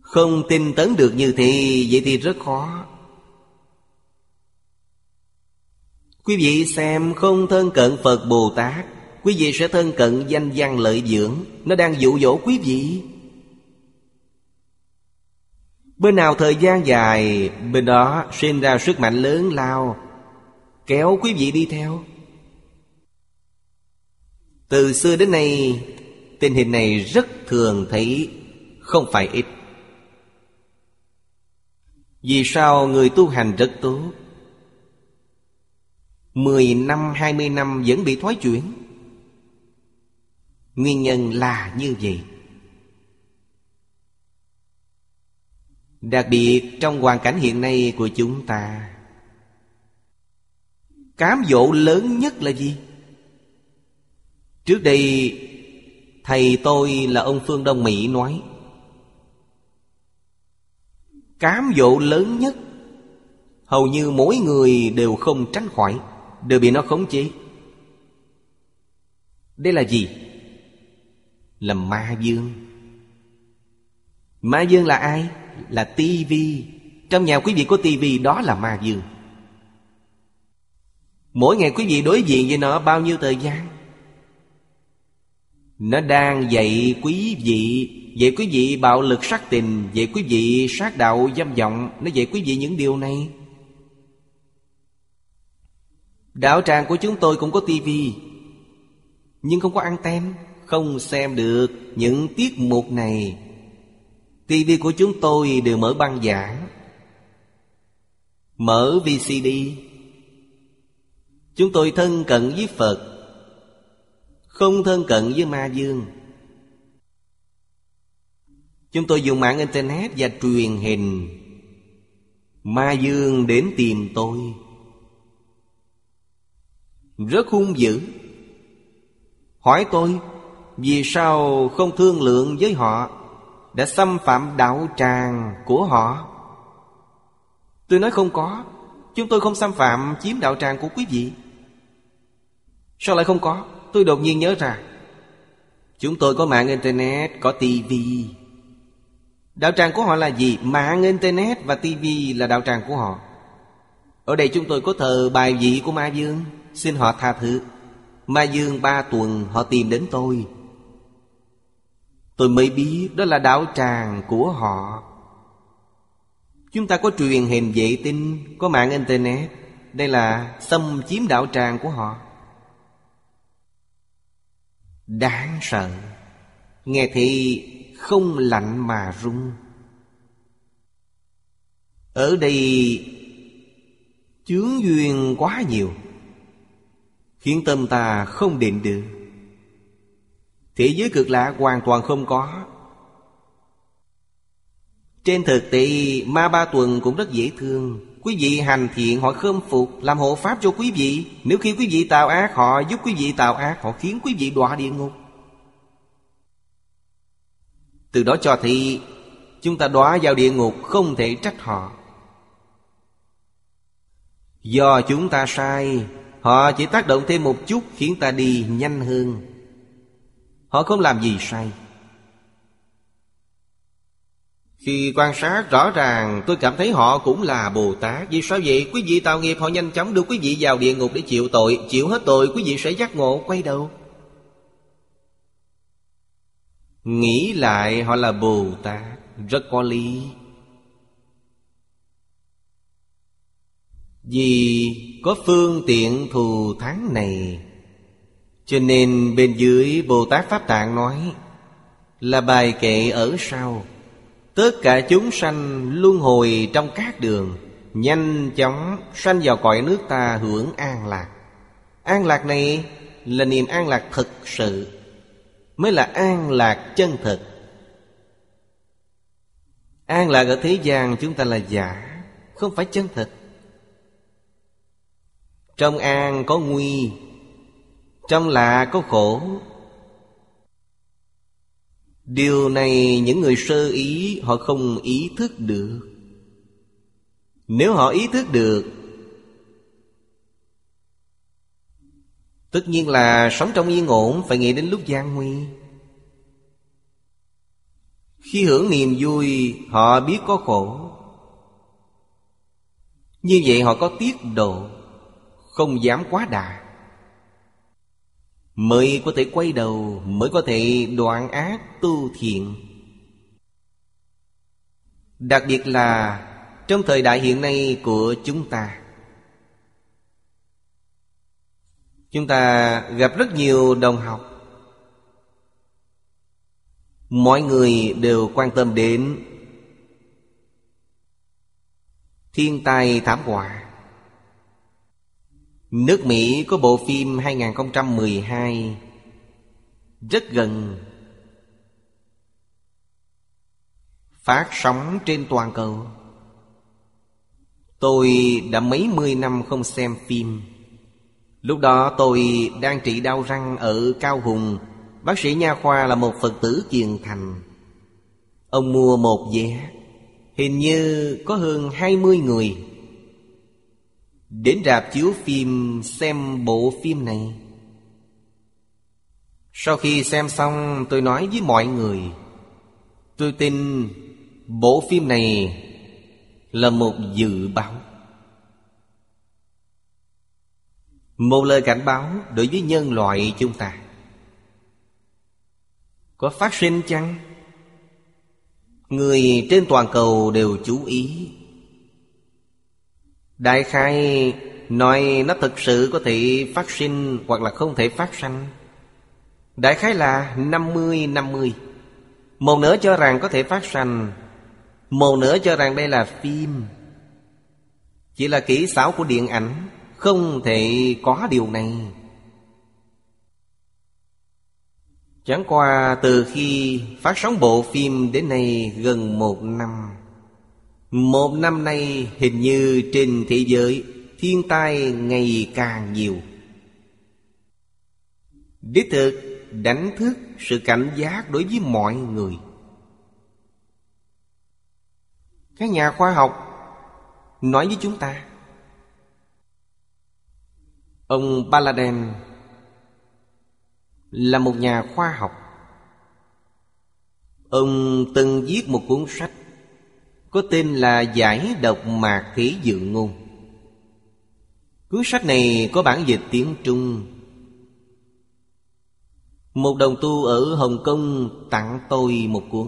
Không tin tấn được như thế, Vậy thì rất khó. Quý vị xem, không thân cận Phật Bồ Tát, Quý vị sẽ thân cận danh văn lợi dưỡng. Nó đang dụ dỗ quý vị. Bên nào thời gian dài, Bên đó sinh ra sức mạnh lớn lao. Kéo quý vị đi theo. Từ xưa đến nay Tình hình này rất thường thấy Không phải ít. Vì sao người tu hành rất tốt? Mười năm, hai mươi năm vẫn bị thoái chuyển. Nguyên nhân là như vậy. Đặc biệt trong hoàn cảnh hiện nay của chúng ta Cám dỗ lớn nhất là gì? Trước đây, Thầy tôi là ông Phương Đông Mỹ nói, Cám dỗ lớn nhất, Hầu như mỗi người đều không tránh khỏi, Đều bị nó khống chế Đây là gì? Là ma dương Ma dương là ai? Là tivi Trong nhà quý vị có tivi đó là ma dương Mỗi ngày quý vị đối diện với nó bao nhiêu thời gian? Nó đang dạy quý vị, Dạy quý vị bạo lực sát tình, Dạy quý vị sát đạo dâm vọng. Nó dạy quý vị những điều này. Đạo tràng của chúng tôi cũng có tivi Nhưng không có anten Không xem được những tiết mục này. tivi của chúng tôi đều mở băng giảng Mở VCD Chúng tôi thân cận với Phật, Không thân cận với ma dương. Chúng tôi dùng mạng Internet và truyền hình Ma dương đến tìm tôi. Rất hung dữ. Hỏi tôi Vì sao không thương lượng với họ, Đã xâm phạm đạo tràng của họ. Tôi nói không có, Chúng tôi không xâm phạm chiếm đạo tràng của quý vị. Sao lại không có? Tôi đột nhiên nhớ ra. Chúng tôi có mạng internet, Có tivi Đạo tràng của họ là gì? Mạng internet và tivi là đạo tràng của họ. Ở đây chúng tôi có thờ bài vị của Ma Dương. Xin họ tha thứ. Ma Dương ba tuần họ tìm đến tôi. Tôi mới biết đó là đạo tràng của họ. Chúng ta có truyền hình vệ tinh, Có mạng internet. Đây là xâm chiếm đạo tràng của họ. Đáng sợ. Nghe thì không lạnh mà run Ở đây, Chướng duyên quá nhiều, Khiến tâm ta không định được. Thế giới cực lạ hoàn toàn không có. Trên thực tế, Ma Ba Tuần cũng rất dễ thương. Quý vị hành thiện họ khâm phục, Làm hộ pháp cho quý vị. Nếu khi quý vị tạo ác, họ giúp quý vị tạo ác, Họ khiến quý vị đọa địa ngục. Từ đó cho thì, Chúng ta đọa vào địa ngục không thể trách họ. Do chúng ta sai, Họ chỉ tác động thêm một chút Khiến ta đi nhanh hơn. Họ không làm gì sai. Khi quan sát rõ ràng, tôi cảm thấy họ cũng là Bồ Tát. Vì sao vậy? Quý vị tạo nghiệp, họ nhanh chóng đưa quý vị vào địa ngục để chịu tội. Chịu hết tội, quý vị sẽ giác ngộ, quay đầu. Nghĩ lại, họ là Bồ Tát. Rất có lý. Vì có phương tiện thù thắng này, Cho nên bên dưới Bồ Tát Pháp Tạng nói Là bài kệ ở sau. Tất cả chúng sanh luân hồi trong các đường, Nhanh chóng sanh vào cõi nước ta hưởng an lạc. An lạc này là niềm an lạc thực sự, Mới là an lạc chân thực. An lạc ở thế gian chúng ta là giả, Không phải chân thực. Trong an có nguy, Trong lạ có khổ. Điều này những người sơ ý, họ không ý thức được. Nếu họ ý thức được, Tất nhiên là sống trong yên ổn, Phải nghĩ đến lúc gian nguy. Khi hưởng niềm vui, Họ biết có khổ. Như vậy họ có tiết độ, Không dám quá đà. Mới có thể quay đầu, Mới có thể đoạn ác tu thiện. Đặc biệt là Trong thời đại hiện nay của chúng ta. Chúng ta gặp rất nhiều đồng học. Mọi người đều quan tâm đến Thiên tai thảm họa. Nước Mỹ có bộ phim 2012 Rất gần. Phát sóng trên toàn cầu. Tôi đã mấy mươi năm không xem phim. Lúc đó tôi đang trị đau răng ở Cao Hùng. Bác sĩ nha khoa là một Phật tử kiền thành. Ông mua một vé. Hình như có hơn hai mươi người. Đến rạp chiếu phim, xem bộ phim này. Sau khi xem xong, tôi nói với mọi người, Tôi tin bộ phim này là một dự báo. Một lời cảnh báo đối với nhân loại chúng ta. Có phát sinh chăng? Người trên toàn cầu đều chú ý Đại khai nói nó thực sự có thể phát sinh hoặc là không thể phát sanh. Đại khái là 50-50. Một nửa cho rằng có thể phát sanh, một nửa cho rằng đây là phim. Chỉ là kỹ xảo của điện ảnh, không thể có điều này. Chẳng qua từ khi phát sóng bộ phim đến nay gần một năm một năm nay hình như trên thế giới Thiên tai ngày càng nhiều. Đích thực, đánh thức sự cảnh giác đối với mọi người. Các nhà khoa học nói với chúng ta, Ông Paladin là một nhà khoa học. Ông từng viết một cuốn sách có tên là Giải độc mạc thế dự ngôn. Cuốn sách này có bản dịch tiếng Trung. Một đồng tu ở Hồng Kông tặng tôi một cuốn.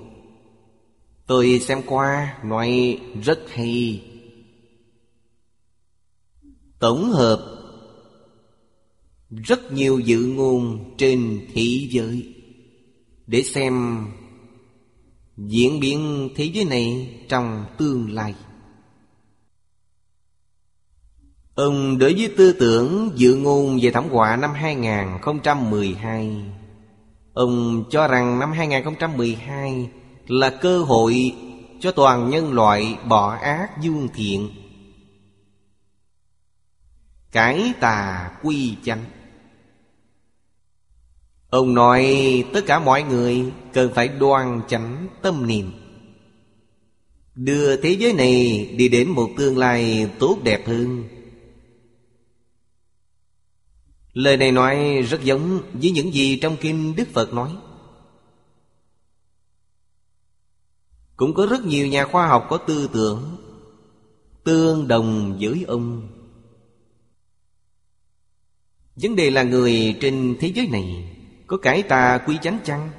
Tôi xem qua, nói rất hay. Tổng hợp, Rất nhiều dự ngôn trên thế giới. Để xem diễn biến thế giới này trong tương lai. Ông đối với tư tưởng dự ngôn về thảm họa năm 2012 Ông cho rằng năm 2012 là cơ hội cho toàn nhân loại bỏ ác dương thiện. Cải tà quy chánh. Ông nói, tất cả mọi người cần phải đoan chánh tâm niệm. Đưa thế giới này đi đến một tương lai tốt đẹp hơn. Lời này nói rất giống với những gì trong Kinh Đức Phật nói. Cũng có rất nhiều nhà khoa học có tư tưởng Tương đồng với ông. Vấn đề là người trên thế giới này có cải tà quy chánh chăng?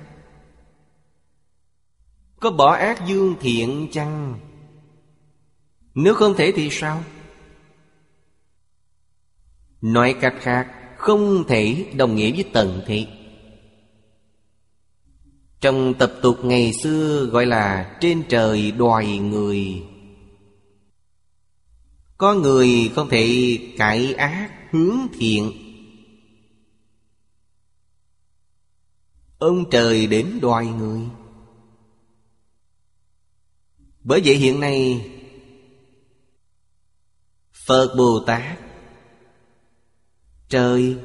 Có bỏ ác dương thiện chăng? Nếu không thể thì sao? Nói cách khác, Không thể đồng nghĩa với tận thị Trong tập tục ngày xưa gọi là Trên trời đòi người Có người không thể cải ác hướng thiện Ông trời đến đoài người. Bởi vậy hiện nay, Phật Bồ Tát, Trời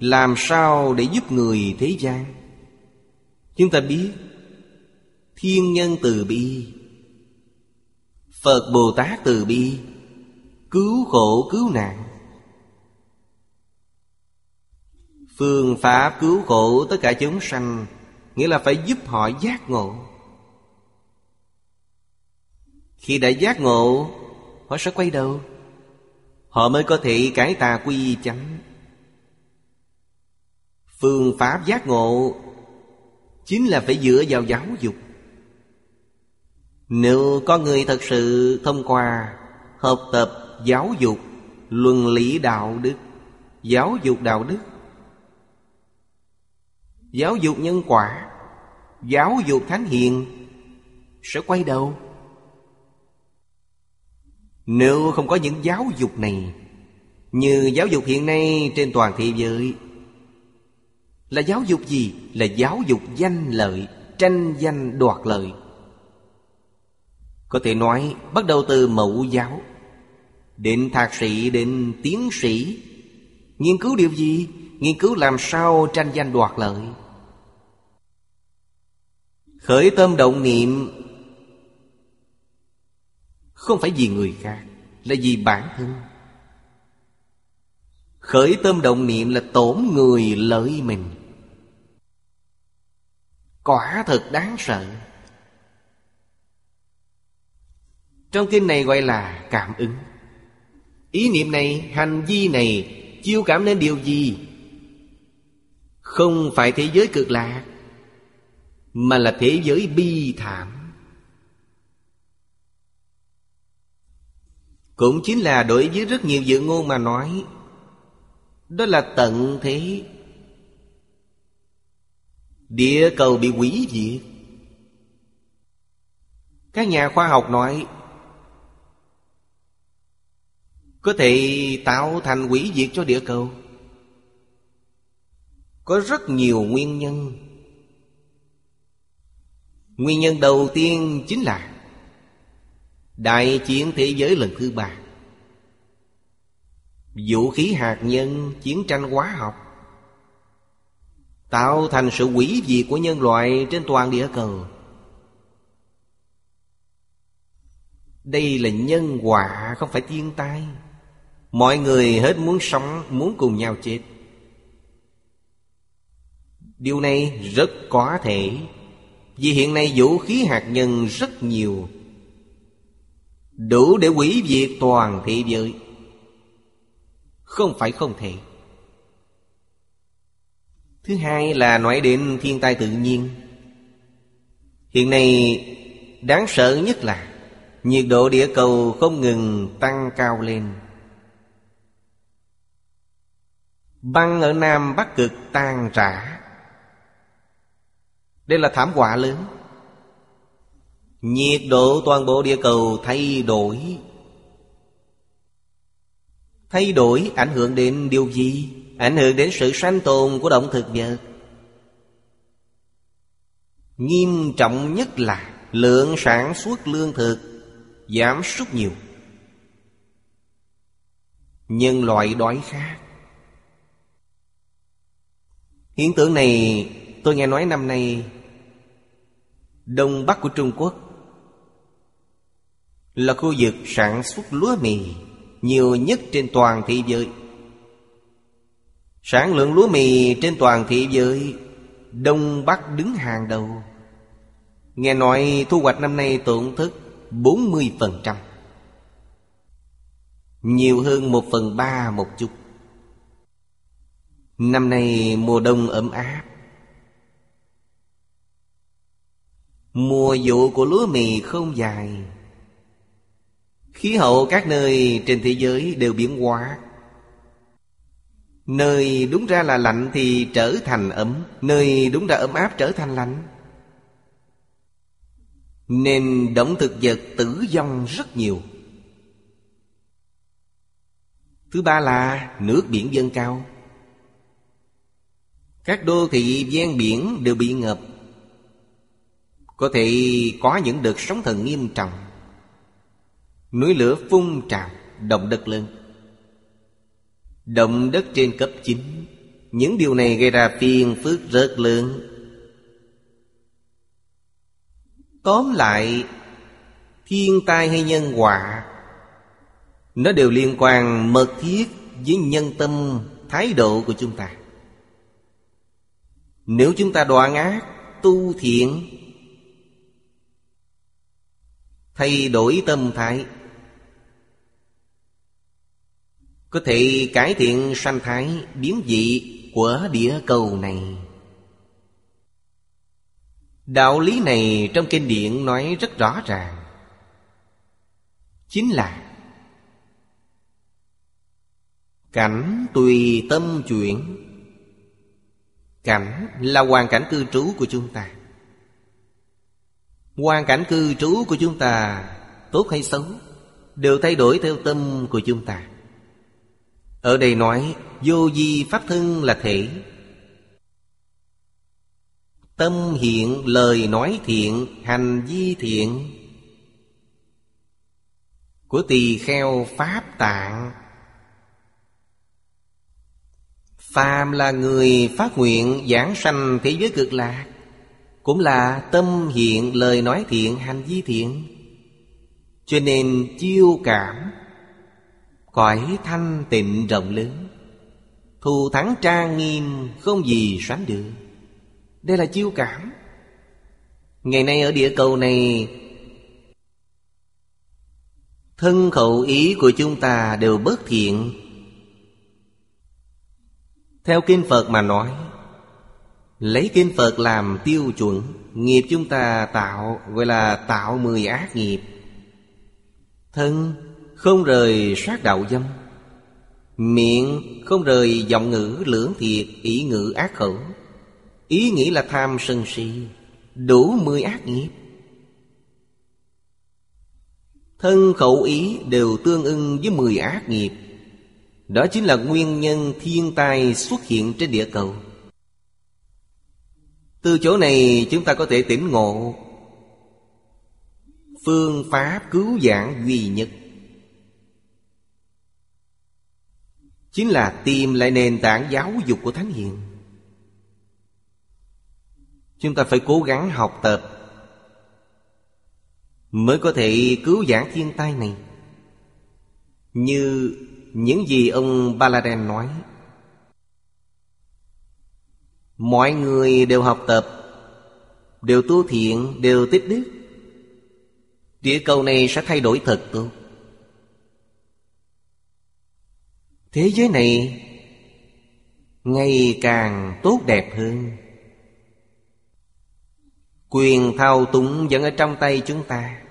làm sao để giúp người thế gian? Chúng ta biết, Thiên nhân từ bi, Phật Bồ Tát từ bi, Cứu khổ cứu nạn. Phương pháp cứu khổ tất cả chúng sanh, Nghĩa là phải giúp họ giác ngộ. Khi đã giác ngộ, Họ sẽ quay đầu. Họ mới có thể cải tà quy chánh. Phương pháp giác ngộ Chính là phải dựa vào giáo dục. Nếu có người thật sự thông qua Học tập giáo dục, Luân lý đạo đức, Giáo dục đạo đức Giáo dục nhân quả Giáo dục thánh hiền Sẽ quay đầu Nếu không có những giáo dục này Như giáo dục hiện nay trên toàn thế giới là giáo dục gì? Là giáo dục danh lợi Tranh danh đoạt lợi Có thể nói bắt đầu từ mẫu giáo Đến thạc sĩ, đến tiến sĩ Nghiên cứu điều gì? Nghiên cứu làm sao tranh danh đoạt lợi. Khởi tâm động niệm Không phải vì người khác Là vì bản thân. Khởi tâm động niệm là tổn người lợi mình. Quả thật đáng sợ. Trong kinh này gọi là cảm ứng. Ý niệm này, hành vi này Chiêu cảm nên điều gì? Không phải thế giới cực lạc Mà là thế giới bi thảm. Cũng chính là đối với rất nhiều dự ngôn mà nói, Đó là tận thế. Địa cầu bị hủy diệt. Các nhà khoa học nói, Có thể tạo thành hủy diệt cho địa cầu. Có rất nhiều nguyên nhân. Nguyên nhân đầu tiên chính là Đại chiến thế giới lần thứ ba. Vũ khí hạt nhân, chiến tranh hóa học Tạo thành sự quỷ diệt của nhân loại trên toàn địa cầu. Đây là nhân quả không phải thiên tai. Mọi người hết muốn sống Muốn cùng nhau chết. Điều này rất có thể, Vì hiện nay vũ khí hạt nhân rất nhiều, Đủ để quỷ diệt toàn thế giới. Không phải không thể. Thứ hai là nói đến thiên tai tự nhiên. Hiện nay, đáng sợ nhất là Nhiệt độ địa cầu không ngừng tăng cao lên. Băng ở Nam Bắc Cực tan rã. Đây là thảm họa lớn. Nhiệt độ toàn bộ địa cầu thay đổi. Thay đổi ảnh hưởng đến điều gì? ảnh hưởng đến sự sanh tồn của động thực vật. Nghiêm trọng nhất là lượng sản xuất lương thực giảm sút nhiều. Nhân loại đói khát. Hiện tượng này tôi nghe nói năm nay đông bắc của trung quốc. Là khu vực sản xuất lúa mì, nhiều nhất trên toàn thế giới. Sản lượng lúa mì trên toàn thị giới, Đông Bắc đứng hàng đầu. Nghe nói thu hoạch năm nay tổn thất 40% Nhiều hơn một phần ba một chút. Năm nay mùa đông ấm áp Mùa vụ của lúa mì không dài. Khí hậu các nơi trên thế giới đều biến hóa. Nơi đúng ra là lạnh thì trở thành ấm, Nơi đúng ra ấm áp trở thành lạnh. Nên động thực vật tử vong rất nhiều. Thứ ba là nước biển dâng cao. Các đô thị ven biển đều bị ngập. Có thể có những đợt sóng thần nghiêm trọng. Núi lửa phun trào, Động đất lớn Động đất trên cấp 9 Những điều này gây ra phiền phức rất lớn. Tóm lại, Thiên tai hay nhân họa Nó đều liên quan mật thiết với nhân tâm, Thái độ của chúng ta. Nếu chúng ta đoạn ác Tu thiện Thay đổi tâm thái. Có thể cải thiện sanh thái biến dị của địa cầu này. Đạo lý này trong kinh điển nói rất rõ ràng. Chính là Cảnh tùy tâm chuyển. Cảnh là hoàn cảnh cư trú của chúng ta. Hoàn cảnh cư trú của chúng ta Tốt hay xấu Đều thay đổi theo tâm của chúng ta. Ở đây nói, Vô di pháp thân là thể. Tâm hiện, lời nói thiện, Hành vi thiện. Của tỳ kheo Pháp tạng. Phàm là người phát nguyện giảng sanh thế giới cực lạc cũng là tâm hiện, lời nói thiện, hành vi thiện. Cho nên chiêu cảm, Cõi thanh tịnh rộng lớn. Thù thắng trang nghiêm, Không gì sánh được. Đây là chiêu cảm. Ngày nay ở địa cầu này, Thân khẩu ý của chúng ta đều bất thiện. Theo Kinh Phật mà nói Lấy Kinh Phật làm tiêu chuẩn, Nghiệp chúng ta tạo, Gọi là tạo mười ác nghiệp. Thân không rời sát đạo dâm, Miệng không rời giọng ngữ lưỡng thiệt, ý ngữ ác khẩu. Ý nghĩ là tham sân si, Đủ mười ác nghiệp. Thân khẩu ý đều tương ưng với mười ác nghiệp. Đó chính là nguyên nhân thiên tai xuất hiện trên địa cầu. Từ chỗ này chúng ta có thể tỉnh ngộ. Phương pháp cứu giảng duy nhất Chính là tìm lại nền tảng giáo dục của Thánh Hiền. Chúng ta phải cố gắng học tập Mới có thể cứu giảng thiên tai này. Như những gì ông Baladen nói Mọi người đều học tập Đều tu thiện, đều tích đức. Địa cầu này sẽ thay đổi thật tốt Thế giới này Ngày càng tốt đẹp hơn. Quyền thao túng vẫn ở trong tay chúng ta.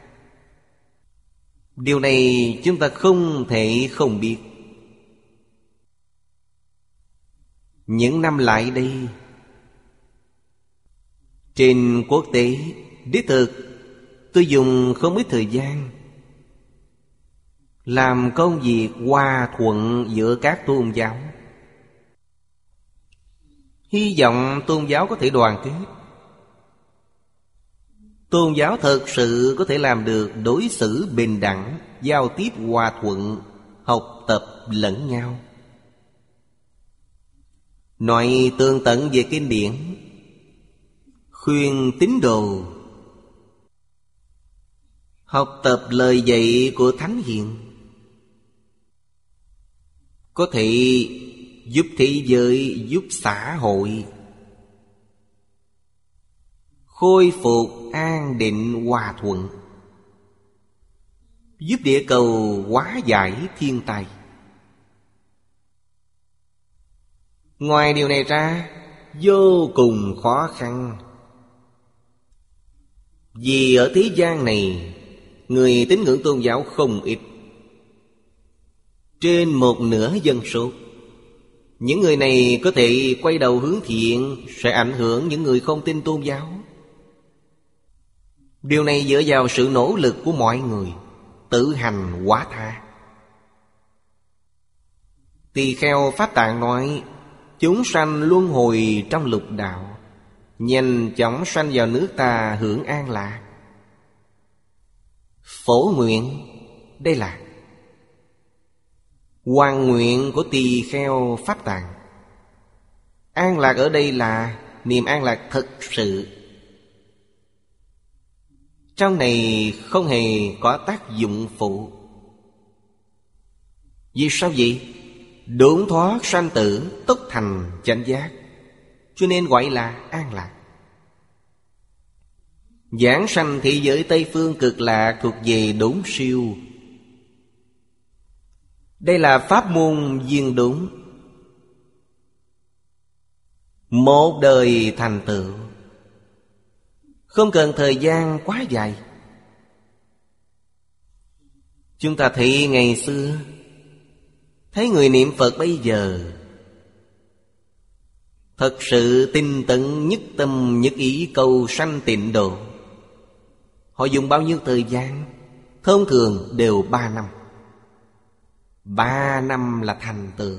Điều này chúng ta không thể không biết. Những năm lại đây trên quốc tế, Đích thực, Tôi dùng không ít thời gian làm công việc hòa thuận giữa các tôn giáo. Hy vọng tôn giáo có thể đoàn kết. Tôn giáo thật sự có thể làm được đối xử bình đẳng, giao tiếp hòa thuận, học tập lẫn nhau. Nói tương tận về kinh điển khuyên tín đồ. Học tập lời dạy của thánh hiền. Có thể giúp thế giới, giúp xã hội. Khôi phục an định hòa thuận. Giúp địa cầu hóa giải thiên tai. Ngoài điều này ra, Vô cùng khó khăn. Vì ở thế gian này, Người tín ngưỡng tôn giáo không ít. Trên một nửa dân số, Những người này có thể quay đầu hướng thiện Sẽ ảnh hưởng những người không tin tôn giáo. Điều này dựa vào sự nỗ lực của mọi người, Tự hành quá tha. Tỳ kheo Pháp Tạng nói, Chúng sanh luân hồi trong lục đạo Nhanh chóng sanh vào nước ta hưởng an lạc. Phổ nguyện, Đây là Hoàng nguyện của tỳ kheo Pháp Tạng. An lạc ở đây là Niềm an lạc thực sự. Trong này không hề có tác dụng phụ. Vì sao vậy? Đốn thoát sanh tử Tốc thành chánh giác. Cho nên gọi là an lạc. Giảng sanh thế giới Tây Phương cực lạc thuộc về đốn siêu. Đây là pháp môn duyên đúng Một đời thành tựu. Không cần thời gian quá dài. Chúng ta thấy ngày xưa, Thấy người niệm Phật bây giờ Thật sự tinh tận nhất tâm nhất ý cầu sanh tịnh độ. Họ dùng bao nhiêu thời gian? Thông thường đều ba năm. Ba năm là thành tựu.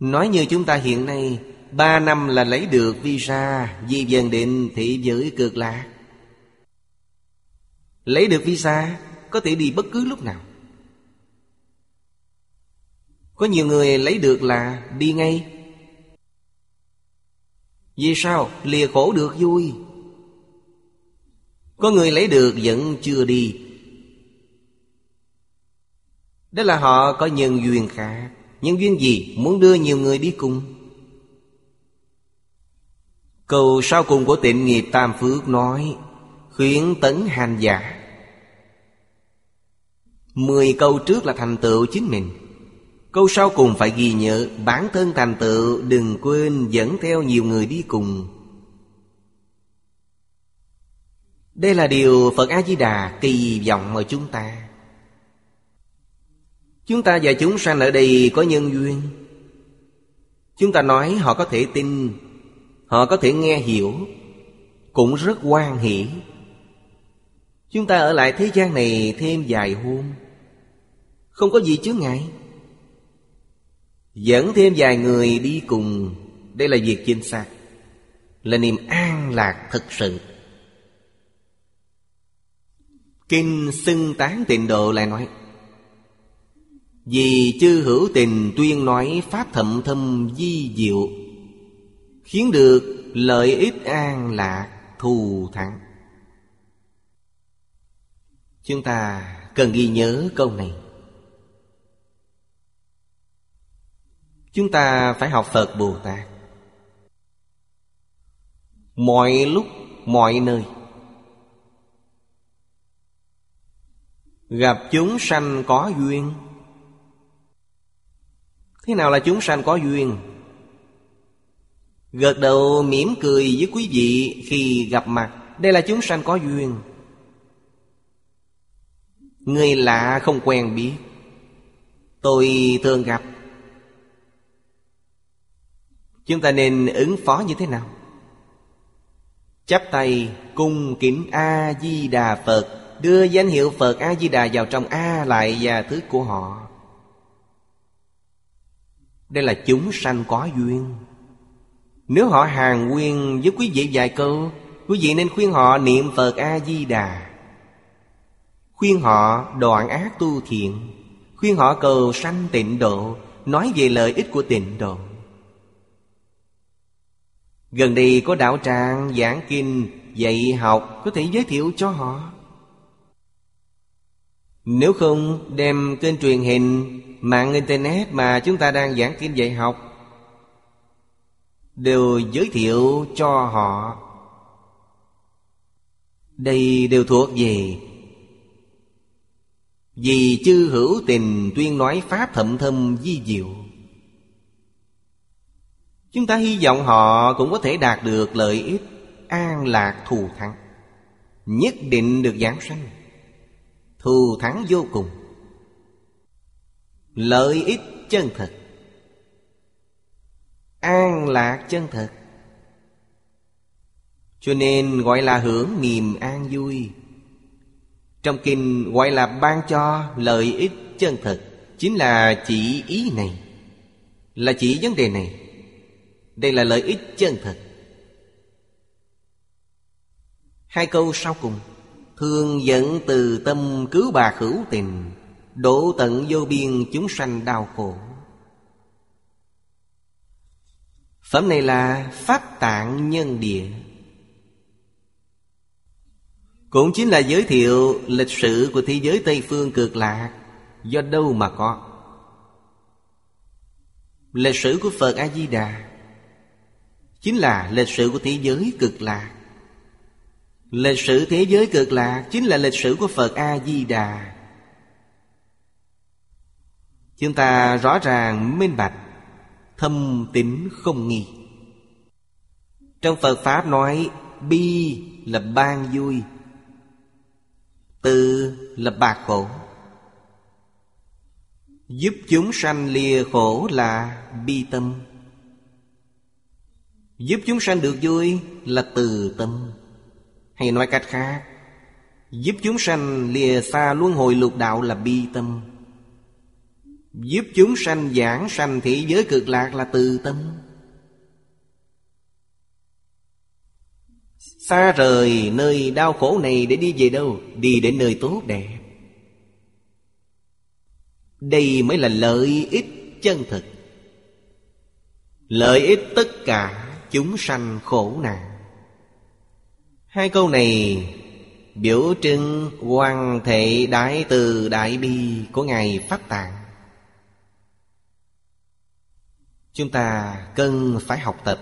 Nói như chúng ta hiện nay, Ba năm là lấy được visa, Di dần định thị giới cực lạc. Lấy được visa, Có thể đi bất cứ lúc nào. Có nhiều người lấy được là đi ngay. Vì sao? Lìa khổ được vui. Có người lấy được vẫn chưa đi. Đó là họ có nhân duyên khác. Nhân duyên gì? Muốn đưa nhiều người đi cùng. Câu sau cùng của tịnh nghiệp Tam Phước nói, Khuyến tấn hành giả. Mười câu trước là thành tựu chính mình. Câu sau cùng phải ghi nhớ, Bản thân thành tựu, đừng quên dẫn theo nhiều người đi cùng. Đây là điều Phật A-di-đà kỳ vọng ở chúng ta. Chúng ta và chúng sanh ở đây có nhân duyên. Chúng ta nói họ có thể tin, Họ có thể nghe hiểu, Cũng rất quan hỷ. Chúng ta ở lại thế gian này thêm vài hôm. Không có gì chứ ngại. Dẫn thêm vài người đi cùng. Đây là việc chính xác. Là niềm an lạc thực sự. Kinh xưng tán tịnh độ lại nói, Vì chư hữu tình tuyên nói Pháp thậm thâm di diệu, Khiến được lợi ích an lạc thù thắng. Chúng ta cần ghi nhớ câu này. Chúng ta phải học Phật Bồ Tát. Mọi lúc, mọi nơi. Gặp chúng sanh có duyên. Thế nào là chúng sanh có duyên? Gật đầu mỉm cười với quý vị khi gặp mặt. Đây là chúng sanh có duyên. Người lạ không quen biết. Tôi thường gặp Chúng ta nên ứng phó như thế nào? Chắp tay cung kính A-di-đà Phật, Đưa danh hiệu Phật A-di-đà vào trong A lại và thứ của họ. Đây là chúng sanh có duyên. Nếu họ hàng nguyên với quý vị vài câu, Quý vị nên khuyên họ niệm Phật A-di-đà. Khuyên họ đoạn ác tu thiện, Khuyên họ cầu sanh tịnh độ, Nói về lợi ích của tịnh độ. Gần đây có đạo tràng giảng kinh, Dạy học, có thể giới thiệu cho họ. Nếu không, đem kênh truyền hình, Mạng Internet mà chúng ta đang giảng kinh dạy học, Đều giới thiệu cho họ. Đây đều thuộc về Vì chư hữu tình tuyên nói Pháp thậm thâm di diệu. Chúng ta hy vọng họ cũng có thể đạt được lợi ích An lạc thù thắng, Nhất định được giảng sanh Thù thắng vô cùng. Lợi ích chân thật. An lạc chân thật. Cho nên gọi là hưởng niềm an vui. Trong kinh gọi là ban cho lợi ích chân thật Chính là chỉ ý này, Là chỉ vấn đề này. Đây là lợi ích chân thật. Hai câu sau cùng. Thường dẫn từ tâm cứu bà hữu tình, đổ tận vô biên chúng sanh đau khổ. Phẩm này là Pháp tạng nhân địa. Cũng chính là giới thiệu lịch sử của thế giới Tây Phương cực lạc, Do đâu mà có. Lịch sử của Phật A-di-đà Chính là lịch sử của thế giới cực lạc. Lịch sử thế giới cực lạc Chính là lịch sử của Phật A-di-đà. Chúng ta rõ ràng, minh bạch, Thâm tín không nghi. Trong Phật Pháp nói, Bi là ban vui Từ là bạc khổ. Giúp chúng sanh lìa khổ là bi tâm. Giúp chúng sanh được vui là từ tâm. Hay nói cách khác, Giúp chúng sanh lìa xa luân hồi lục đạo là bi tâm. Giúp chúng sanh giảng sanh thị giới cực lạc là từ tâm. Xa rời nơi đau khổ này để đi về đâu? Đi đến nơi tốt đẹp. Đây mới là lợi ích chân thực. Lợi ích tất cả chúng sanh khổ nạn. Hai câu này biểu trưng quan thể đại từ đại bi của Ngài Pháp Tạng. Chúng ta cần phải học tập.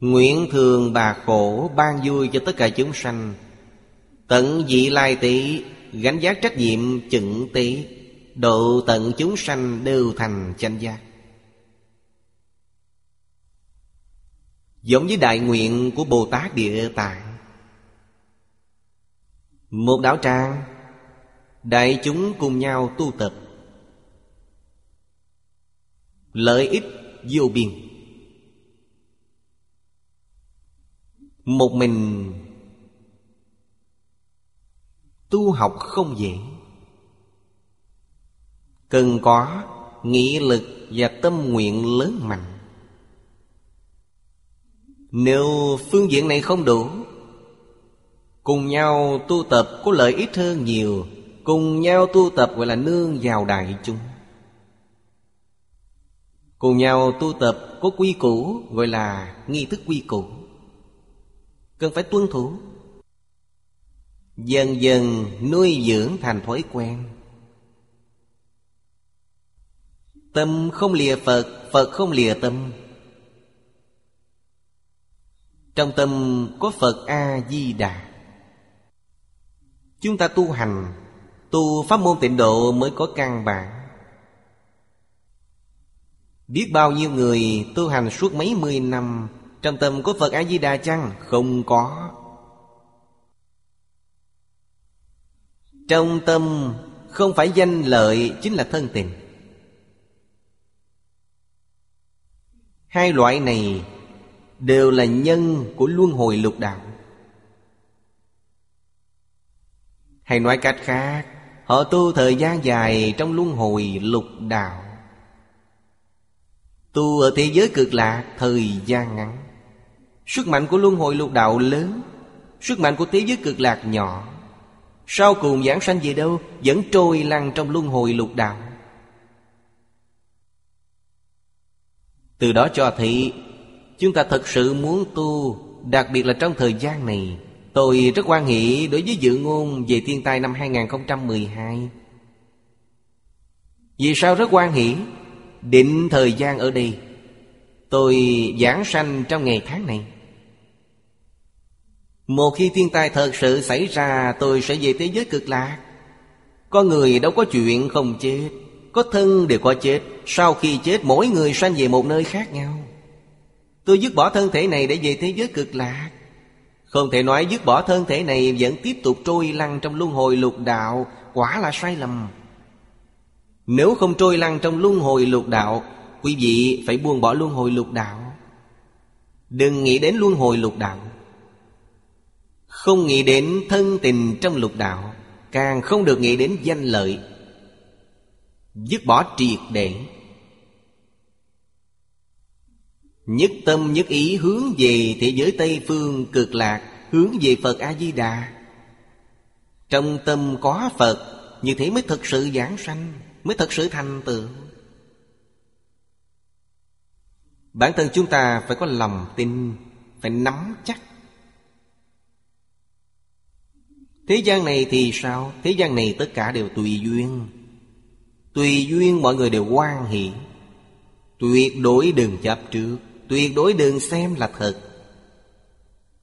Nguyện thường bà khổ ban vui cho tất cả chúng sanh. Tận dị lai tỷ Gánh giác trách nhiệm chừng tỷ Độ tận chúng sanh đều thành chánh giác. Giống với đại nguyện của Bồ Tát Địa Tạng Một đạo tràng, Đại chúng cùng nhau tu tập. Lợi ích vô biên. Một mình Tu học không dễ. Cần có nghị lực và tâm nguyện lớn mạnh. Nếu phương diện này không đủ, Cùng nhau tu tập có lợi ích hơn nhiều. Cùng nhau tu tập gọi là nương vào đại chúng. Cùng nhau tu tập có quy củ Gọi là nghi thức quy củ. Cần phải tuân thủ. Dần dần nuôi dưỡng thành thói quen. Tâm không lìa Phật Phật không lìa tâm. Trong tâm có Phật A-di-đà. Chúng ta tu hành, Tu pháp môn tịnh độ mới có căn bản. Biết bao nhiêu người tu hành suốt mấy mươi năm, Trong tâm có Phật A-di-đà chăng? Không có. Trong tâm không phải danh lợi, chính là thân tình. Hai loại này đều là nhân của luân hồi lục đạo. Hay nói cách khác, Họ tu thời gian dài trong luân hồi lục đạo. Tu ở thế giới cực lạc thời gian ngắn. Sức mạnh của luân hồi lục đạo lớn, Sức mạnh của thế giới cực lạc nhỏ. Sau cùng giảng sanh về đâu, Vẫn trôi lăn trong luân hồi lục đạo. Từ đó cho thấy Chúng ta thật sự muốn tu, Đặc biệt là trong thời gian này. Tôi rất quan hệ đối với dự ngôn về thiên tai năm 2012 Vì sao rất quan hệ Định thời gian ở đây. Tôi giảng sanh trong ngày tháng này. Một khi thiên tai thật sự xảy ra, Tôi sẽ về thế giới cực lạc. Con người đâu có chuyện không chết, Có thân đều có chết. Sau khi chết, mỗi người sanh về một nơi khác nhau. Tôi dứt bỏ thân thể này để về thế giới cực lạc. Không thể nói dứt bỏ thân thể này Vẫn tiếp tục trôi lăn trong luân hồi lục đạo, Quả là sai lầm. Nếu không trôi lăn trong luân hồi lục đạo, Quý vị phải buông bỏ luân hồi lục đạo. Đừng nghĩ đến luân hồi lục đạo. Không nghĩ đến thân tình trong lục đạo, Càng không được nghĩ đến danh lợi. Dứt bỏ triệt để. Nhất tâm nhất ý hướng về thế giới Tây Phương cực lạc, Hướng về Phật A-di-đà. Trong tâm có Phật, Như thế mới thực sự giảng sanh, Mới thực sự thành tựu. Bản thân chúng ta phải có lòng tin, Phải nắm chắc. Thế gian này thì sao? Thế gian này tất cả đều tùy duyên. Tùy duyên mọi người đều quan hệ Tuyệt đối đừng chấp trước. Tuyệt đối đừng xem là thật.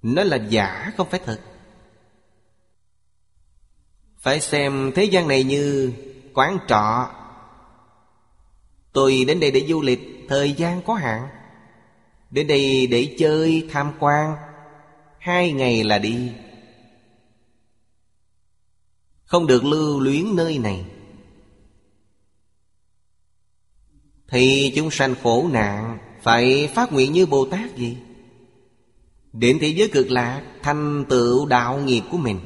Nó là giả, không phải thật. Phải xem thế gian này như quán trọ. Tôi đến đây để du lịch, Thời gian có hạn. Đến đây để chơi, tham quan. Hai ngày là đi. Không được lưu luyến nơi này. Thì chúng sanh khổ nạn. Phải phát nguyện như Bồ Tát gì? Đến thế giới cực lạc Thành tựu đạo nghiệp của mình.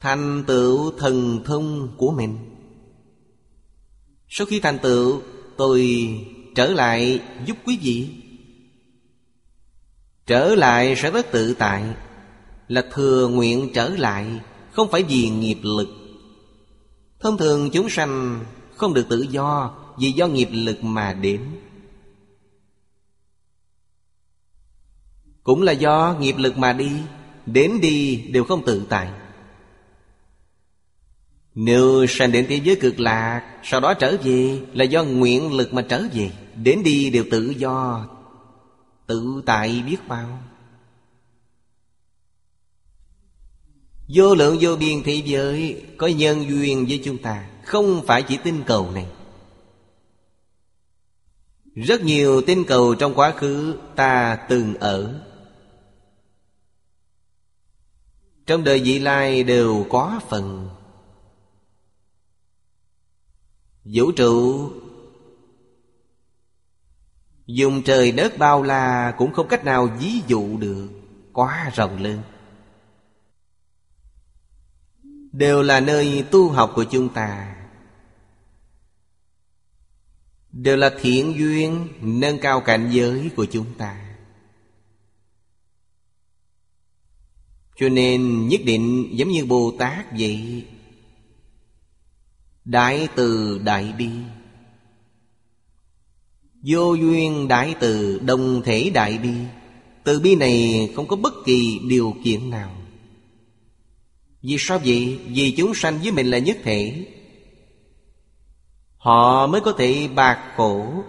Thành tựu thần thông của mình. Sau khi thành tựu, Tôi trở lại giúp quý vị. Trở lại sẽ rất tự tại, Là thừa nguyện trở lại, Không phải vì nghiệp lực. Thông thường chúng sanh không được tự do vì do nghiệp lực mà đến. Cũng là do nghiệp lực mà đi, Đến đi đều không tự tại. Nếu sanh đến thế giới cực lạc, Sau đó trở về Là do nguyện lực mà trở về, Đến đi đều tự do, Tự tại biết bao. Vô lượng vô biên thế giới Có nhân duyên với chúng ta, Không phải chỉ tinh cầu này. Rất nhiều tinh cầu trong quá khứ Ta từng ở. Trong đời vị lai đều có phần. Vũ trụ, Dùng trời đất bao la Cũng không cách nào ví dụ được, Quá rộng lớn. Đều là nơi tu học của chúng ta. Đều là thiện duyên Nâng cao cảnh giới của chúng ta. Cho nên nhất định giống như Bồ Tát vậy, Đại từ đại bi. Vô duyên đại từ đồng thể đại bi, Từ bi này không có bất kỳ điều kiện nào. Vì sao vậy? Vì chúng sanh với mình là nhất thể. Họ mới có thể bạc khổ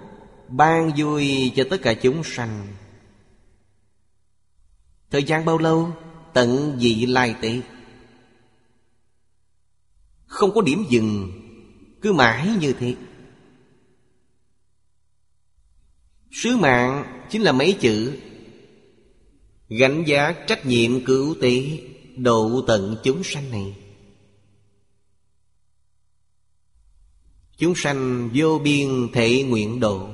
Ban vui cho tất cả chúng sanh. Thời gian bao lâu? Tận dị lai tế. Không có điểm dừng, Cứ mãi như thế. Sứ mạng chính là mấy chữ? Gánh giá trách nhiệm cứu tế Độ tận chúng sanh này. Chúng sanh vô biên thể nguyện độ.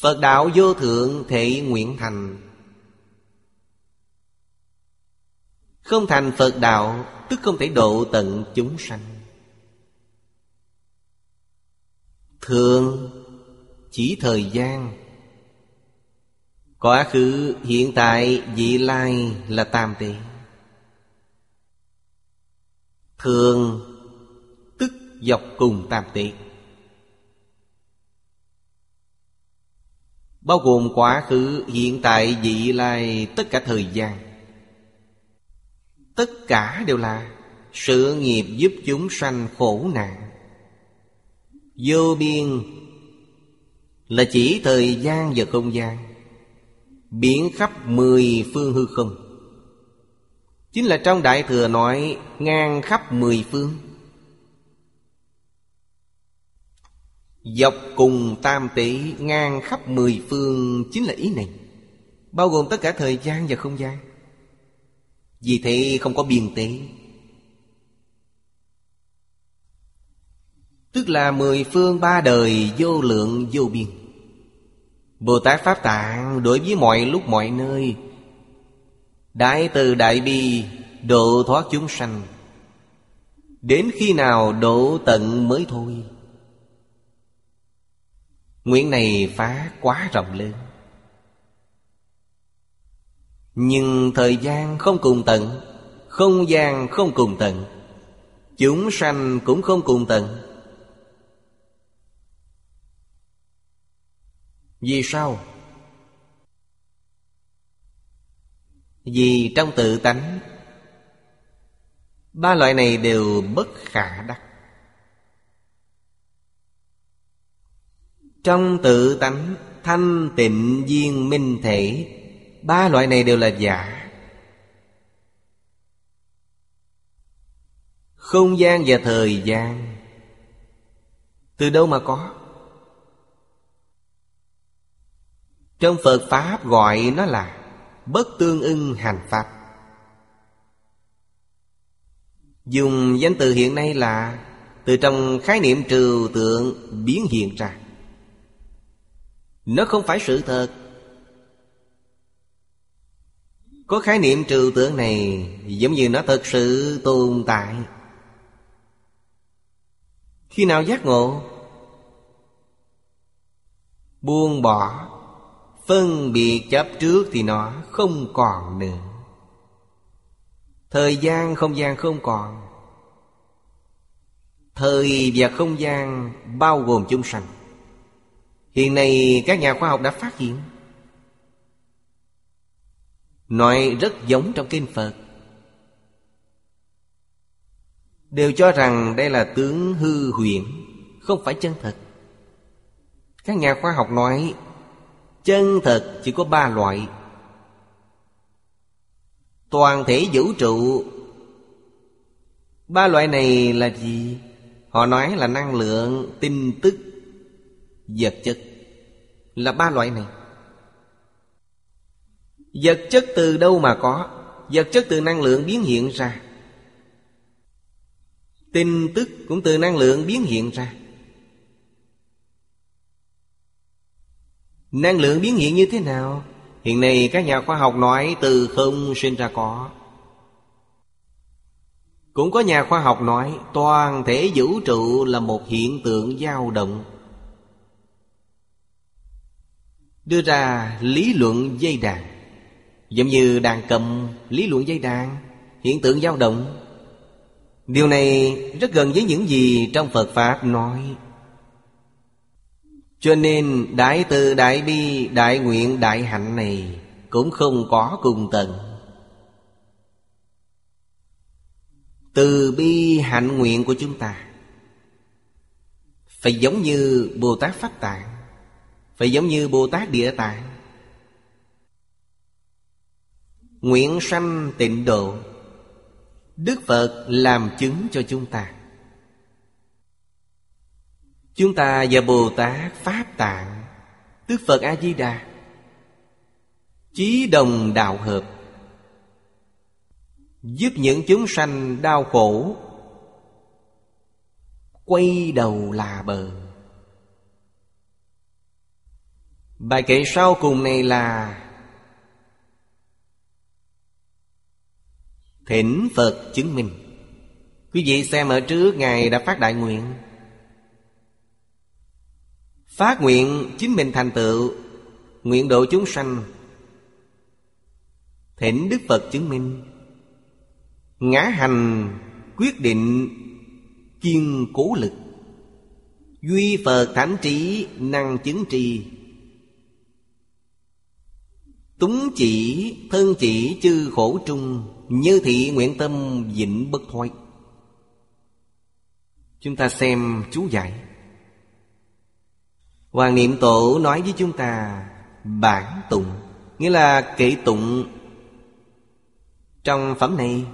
Phật đạo vô thượng thể nguyện thành. Không thành Phật đạo, Tức không thể độ tận chúng sanh. Thường chỉ thời gian. Quá khứ, hiện tại, vị lai là tam tiện Thường tức dọc cùng tam tế Bao gồm quá khứ, hiện tại, vị lai, tất cả thời gian. Tất cả đều là sự nghiệp giúp chúng sanh khổ nạn. Vô biên Là chỉ thời gian và không gian, Biến khắp mười phương hư không. Chính là trong Đại Thừa nói, Ngang khắp mười phương. Dọc cùng tam tỷ ngang khắp mười phương Chính là ý này. Bao gồm tất cả thời gian và không gian. Vì thế không có biên tế. Tức là mười phương ba đời vô lượng vô biên. Bồ Tát Pháp Tạng đối với mọi lúc mọi nơi Đại từ đại bi, độ thoát chúng sanh. Đến khi nào độ tận mới thôi? Nguyện này phá quá rộng lớn. Nhưng thời gian không cùng tận, Không gian không cùng tận, Chúng sanh cũng không cùng tận. Vì sao? Vì trong tự tánh, Ba loại này đều bất khả đắc. Trong tự tánh, thanh tịnh viên minh thể, Ba loại này đều là giả. Không gian và thời gian, Từ đâu mà có? Trong Phật Pháp gọi nó là Bất tương ưng hành Pháp. Dùng danh từ hiện nay là Từ trong khái niệm trừu tượng biến hiện ra. Nó không phải sự thật. Có khái niệm trừu tượng này Giống như nó thật sự tồn tại. Khi nào giác ngộ? Buông bỏ. Phân biệt chấp trước thì nó không còn nữa. Thời gian không gian không còn. Thời và không gian bao gồm chung sanh. Hiện nay các nhà khoa học đã phát hiện, Nói rất giống trong kinh Phật. Đều cho rằng đây là tướng hư huyễn Không phải chân thật. Các nhà khoa học nói Chân thật chỉ có ba loại. Toàn thể vũ trụ. Ba loại này là gì? Họ nói là năng lượng, tin tức, vật chất. Là ba loại này. Vật chất từ đâu mà có? Vật chất từ năng lượng biến hiện ra. Tin tức cũng từ năng lượng biến hiện ra. Năng lượng biến hiện như thế nào? Hiện nay các nhà khoa học nói từ không sinh ra có. Cũng có nhà khoa học nói toàn thể vũ trụ là một hiện tượng dao động. Đưa ra lý luận dây đàn. Giống như đàn cầm, lý luận dây đàn, Hiện tượng dao động. Điều này rất gần với những gì trong Phật Pháp nói cho nên Đại từ Đại Bi, Đại Nguyện, Đại Hạnh này Cũng không có cùng tận Từ bi hạnh nguyện của chúng ta Phải giống như Bồ Tát Pháp Tạng, Phải giống như Bồ Tát Địa Tạng. Nguyện sanh tịnh độ, Đức Phật làm chứng cho chúng ta. Chúng ta và Bồ Tát Pháp Tạng Tức Phật A-di-đà, Chí đồng đạo hợp, Giúp những chúng sanh đau khổ, Quay đầu là bờ. Bài kệ sau cùng này là, Thỉnh Phật chứng minh. Quý vị xem ở trước, Ngài đã phát đại nguyện. Phát nguyện chính mình thành tựu, Nguyện độ chúng sanh. Thỉnh Đức Phật chứng minh. Ngã hành, quyết định, kiên cố lực. Duy Phật thánh trí, năng chứng trì. Túng chỉ, thân chỉ, chư khổ trung, Như thị nguyện tâm, vĩnh bất thoái. Chúng ta xem chú giải. Hoàng Niệm Tổ nói với chúng ta, Bản tụng. Nghĩa là kệ tụng Trong phẩm này.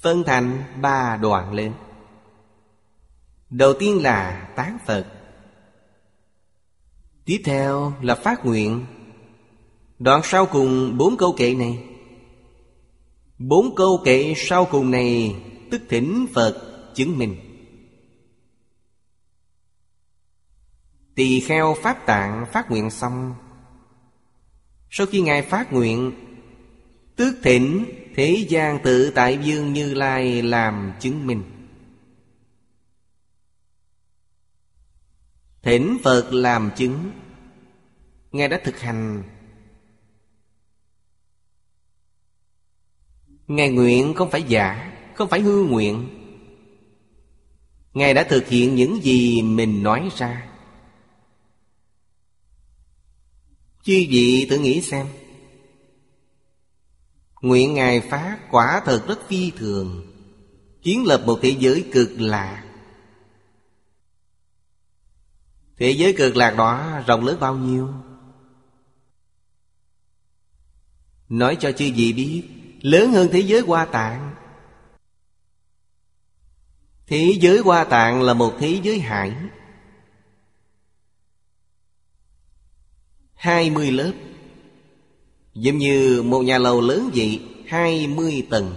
Phân thành ba đoạn lên. Đầu tiên là tán Phật. Tiếp theo là phát nguyện. Đoạn sau cùng bốn câu kệ này. Bốn câu kệ sau cùng này, Tức thỉnh Phật chứng minh. Tỳ kheo Pháp Tạng phát nguyện xong. Sau khi Ngài phát nguyện, Tước thỉnh Thế gian tự tại dương Như Lai làm chứng minh. Thỉnh Phật làm chứng. Ngài đã thực hành. Ngài nguyện không phải giả, Không phải hư nguyện. Ngài đã thực hiện những gì mình nói ra. Chư vị tự nghĩ xem. Nguyện Ngài phá quả thật rất phi thường Kiến lập một thế giới cực lạc. Thế giới cực lạc đó rộng lớn bao nhiêu? Nói cho chư vị biết, Lớn hơn thế giới hoa tạng. Thế giới hoa tạng là một thế giới hải. Hai mươi lớp. Giống như một nhà lầu lớn vậy, hai mươi tầng.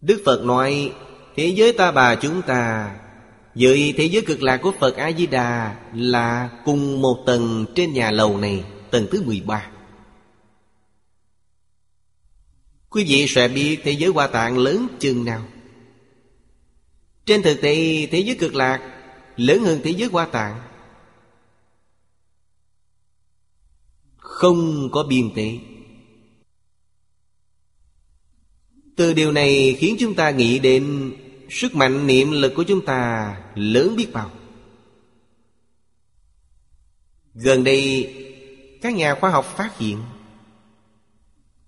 Đức Phật nói, Thế giới ta bà chúng ta Vậy thế giới cực lạc của Phật A-di-đà Là cùng một tầng trên nhà lầu này, Tầng thứ mười ba. Quý vị sẽ biết thế giới hoa tạng lớn chừng nào. Trên thực tế, thế giới cực lạc Lớn hơn thế giới hoa tạng. Không có biên tế. Từ điều này khiến chúng ta nghĩ đến Sức mạnh niệm lực của chúng ta lớn biết bao. Gần đây, Các nhà khoa học phát hiện,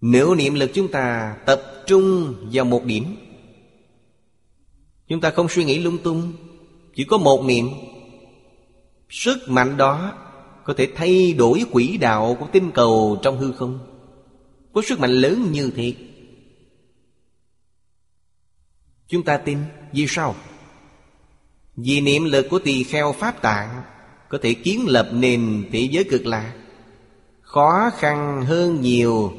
Nếu niệm lực chúng ta tập trung vào một điểm, Chúng ta không suy nghĩ lung tung, Chỉ có một niệm, Sức mạnh đó có thể thay đổi quỹ đạo của tinh cầu trong hư không? Có sức mạnh lớn như thế. Chúng ta tin, vì sao? Vì niệm lực của tỳ kheo Pháp Tạng Có thể kiến lập nền thế giới cực lạc Khó khăn hơn nhiều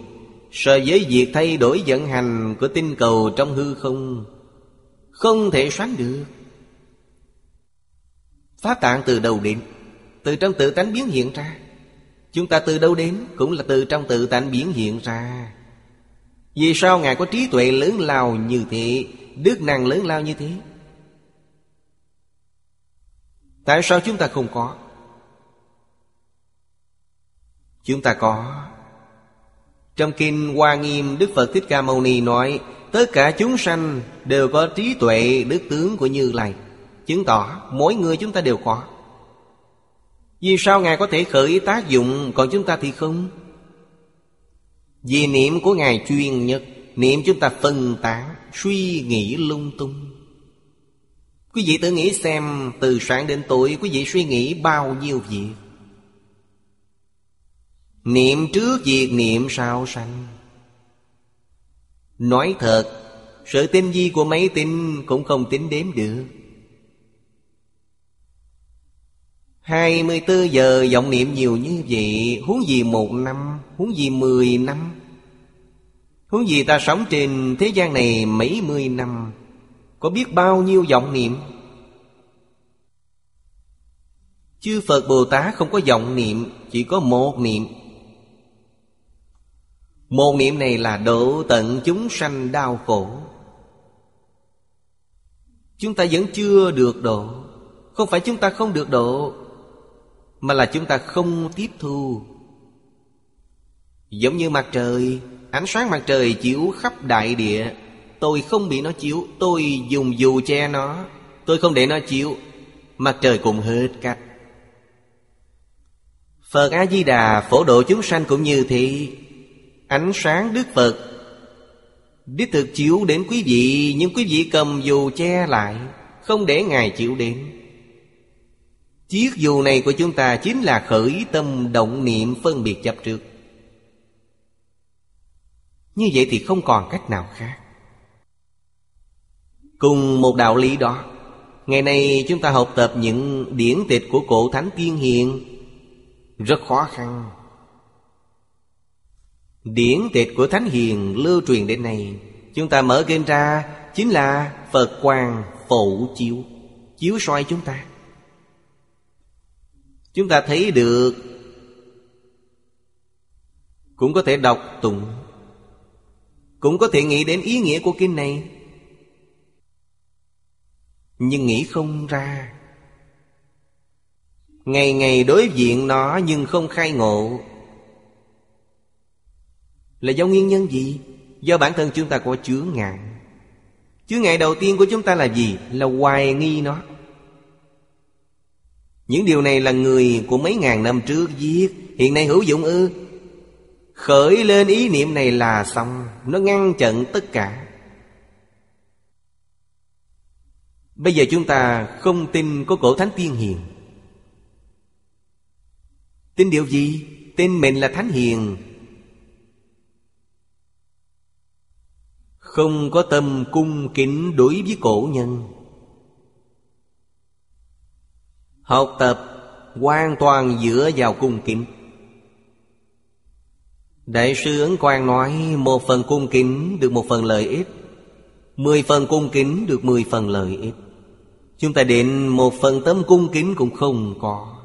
So với việc thay đổi vận hành của tinh cầu trong hư không. Không thể soán được. Pháp tạng từ đầu đến từ trong tự tánh biến hiện ra. Chúng ta từ đâu đến Cũng là từ trong tự tánh biến hiện ra. Vì sao Ngài có trí tuệ lớn lao như thế, Đức năng lớn lao như thế? Tại sao chúng ta không có? Chúng ta có. Trong Kinh Hoa Nghiêm, Đức Phật Thích Ca Mâu Ni nói, Tất cả chúng sanh đều có trí tuệ, đức tướng của Như Lai. Chứng tỏ mỗi người chúng ta đều có. Vì sao Ngài có thể khởi tác dụng, Còn chúng ta thì không? Vì niệm của Ngài chuyên nhất, Niệm chúng ta phân tán, Suy nghĩ lung tung. Quý vị tự nghĩ xem, Từ sáng đến tối, quý vị suy nghĩ bao nhiêu việc? Niệm trước việc niệm sau sanh. Nói thật, Sự tinh vi của máy tính Cũng không tính đếm được. 24 giờ, vọng niệm nhiều như vậy, Huống gì một năm, Huống gì mười năm? Huống gì ta sống trên thế gian này mấy mươi năm? Có biết bao nhiêu vọng niệm? Chư Phật Bồ Tát không có vọng niệm, Chỉ có một niệm. Một niệm này là độ tận chúng sanh đau khổ. Chúng ta vẫn chưa được độ. Không phải chúng ta không được độ mà là chúng ta không tiếp thu. Giống như mặt trời, Ánh sáng mặt trời chiếu khắp đại địa. Tôi không bị nó chiếu, Tôi dùng dù che nó. Tôi không để nó chiếu, Mặt trời cũng hết cách. Phật A-di-đà, phổ độ chúng sanh cũng như thế. Ánh sáng Đức Phật, Đích thực chiếu đến quý vị, Nhưng quý vị cầm dù che lại, Không để Ngài chịu đến. Chiếc dù này của chúng ta chính là khởi tâm động niệm phân biệt chấp trước. Như vậy thì không còn cách nào khác. Cùng một đạo lý đó, Ngày nay chúng ta học tập những điển tịch của cổ thánh tiên hiền Rất khó khăn. Điển tịch của Thánh Hiền lưu truyền đến nay, Chúng ta mở kênh ra, Chính là Phật quang phổ chiếu Chiếu soi chúng ta. Chúng ta thấy được. Cũng có thể đọc tụng. Cũng có thể nghĩ đến ý nghĩa của kinh này. Nhưng nghĩ không ra. Ngày ngày đối diện nó nhưng không khai ngộ. Là do nguyên nhân gì? Do bản thân chúng ta có chướng ngại Chướng ngại đầu tiên của chúng ta là gì? Là hoài nghi nó những điều này là người của mấy ngàn năm trước viết. Hiện nay hữu dụng ư? Khởi lên ý niệm này là xong. Nó ngăn chặn tất cả. Bây giờ chúng ta không tin có cổ thánh tiên hiền. Tin điều gì? Tin mình là thánh hiền. Không có tâm cung kính đối với cổ nhân. Học tập hoàn toàn dựa vào cung kính. Đại sư Ấn Quang nói, Một phần cung kính được một phần lợi ích, Mười phần cung kính được mười phần lợi ích. Chúng ta định một phần tấm cung kính cũng không có.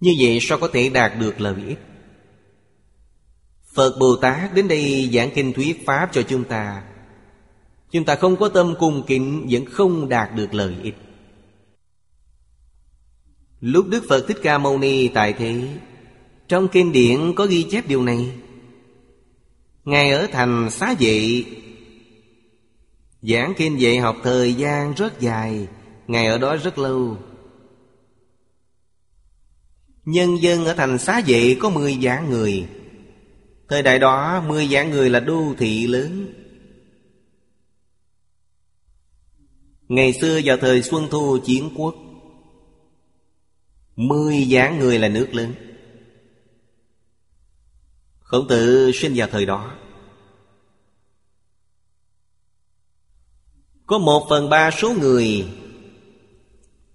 Như vậy sao có thể đạt được lợi ích? Phật Bồ Tát đến đây giảng kinh thuyết Pháp cho chúng ta. Chúng ta không có tâm cung kính, Vẫn không đạt được lợi ích. Lúc Đức Phật Thích Ca Mâu Ni tại thế, Trong kinh điển có ghi chép điều này. Ngài ở thành xá dị Giảng kinh dạy học thời gian rất dài, Ngài ở đó rất lâu. Nhân dân ở thành xá dị có mười vạn người. Thời đại đó, mười vạn người là đô thị lớn. Ngày xưa vào thời Xuân Thu chiến quốc, Mười vạn người là nước lớn. Khổng tử sinh vào thời đó. Có một phần ba số người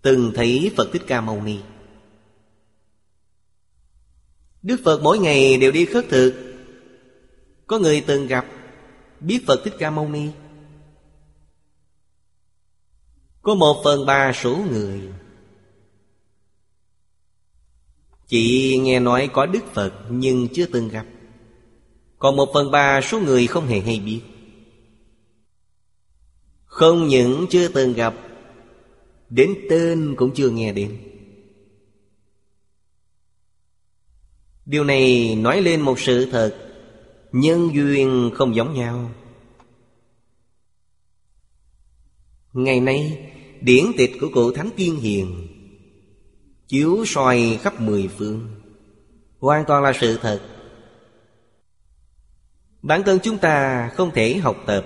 Từng thấy Phật Thích Ca Mâu Ni. Đức Phật mỗi ngày đều đi khất thực. Có người từng gặp Biết Phật Thích Ca Mâu Ni. Có một phần ba số người. Chỉ nghe nói có Đức Phật nhưng chưa từng gặp. Còn một phần ba số người không hề hay biết. Không những chưa từng gặp, Đến tên cũng chưa nghe đến. Điều này nói lên một sự thật, Nhân duyên không giống nhau. Ngày nay Điển tịch của cụ Thánh Tiên Hiền. Chiếu soi khắp mười phương. Hoàn toàn là sự thật. Bản thân chúng ta không thể học tập.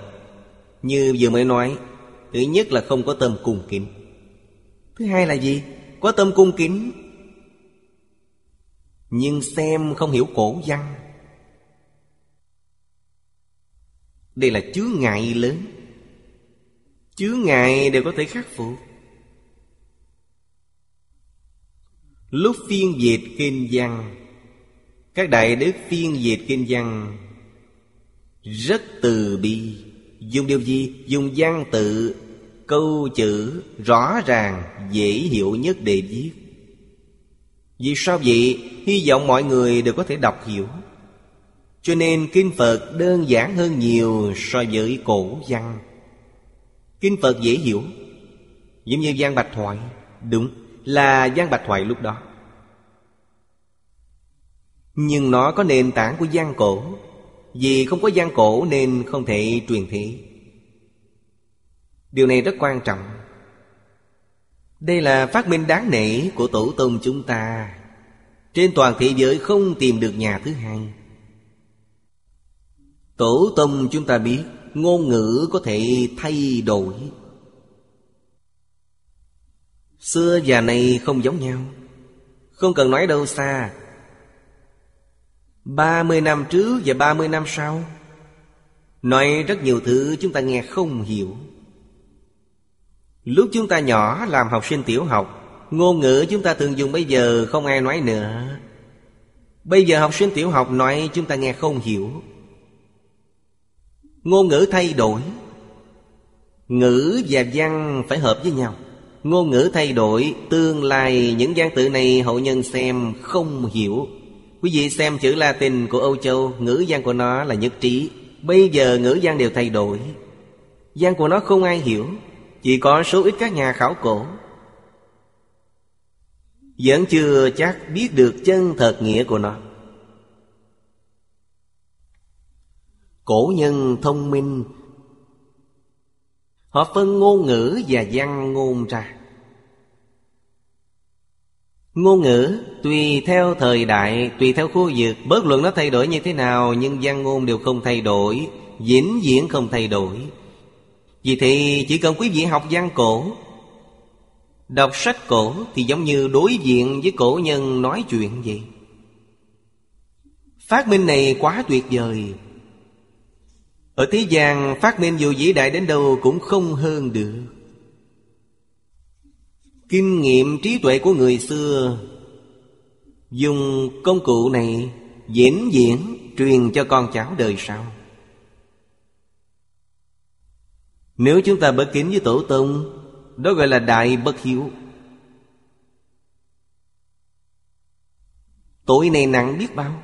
Như vừa mới nói, Thứ nhất là không có tâm cung kính. Thứ hai là gì? Có tâm cung kính. Nhưng xem không hiểu cổ văn. Đây là chướng ngại lớn. Chướng ngại đều có thể khắc phục Lúc phiên dịch kinh văn, Các đại đức phiên dịch kinh văn Rất từ bi, Dùng điều gì? Dùng văn tự, Câu chữ rõ ràng, Dễ hiểu nhất để viết Vì sao vậy? Hy vọng mọi người đều có thể đọc hiểu Cho nên Kinh Phật đơn giản hơn nhiều so với cổ văn Kinh Phật dễ hiểu. Giống như Giang Bạch Thoại. Đúng, là Giang Bạch Thoại lúc đó. Nhưng nó có nền tảng của Giang Cổ. Vì không có Giang Cổ nên không thể truyền thị Điều này rất quan trọng. Đây là phát minh đáng nể của tổ tông chúng ta. Trên toàn thế giới không tìm được nhà thứ hai. Tổ tông chúng ta biết ngôn ngữ có thể thay đổi. Xưa và nay không giống nhau. Không cần nói đâu xa. Ba mươi năm trước và ba mươi năm sau. Nói rất nhiều thứ chúng ta nghe không hiểu. Lúc chúng ta nhỏ làm học sinh tiểu học, Ngôn ngữ chúng ta thường dùng bây giờ không ai nói nữa. Bây giờ học sinh tiểu học nói chúng ta nghe không hiểu. Ngôn ngữ thay đổi. Ngữ và văn phải hợp với nhau. Ngôn ngữ thay đổi, Tương lai, những văn tự này hậu nhân xem không hiểu. Quý vị xem chữ Latin của Âu Châu, Ngữ văn của nó là nhất trí. Bây giờ ngữ văn đều thay đổi. Văn của nó không ai hiểu, Chỉ có số ít các nhà khảo cổ. Vẫn chưa chắc biết được chân thật nghĩa của nó. Cổ nhân thông minh. Họ phân ngôn ngữ và văn ngôn ra. Ngôn ngữ tùy theo thời đại, tùy theo khu vực. Bớt luận nó thay đổi như thế nào Nhưng văn ngôn đều không thay đổi. Vĩnh viễn không thay đổi. Vì thì chỉ cần quý vị học văn cổ Đọc sách cổ thì giống như đối diện với cổ nhân nói chuyện vậy. Phát minh này quá tuyệt vời. Ở thế gian, phát minh dù vĩ đại đến đâu cũng không hơn được. Kinh nghiệm trí tuệ của người xưa, Dùng công cụ này diễn diễn truyền cho con cháu đời sau. Nếu chúng ta bất kính với tổ tông, Đó gọi là đại bất hiếu. Tội này nặng biết bao.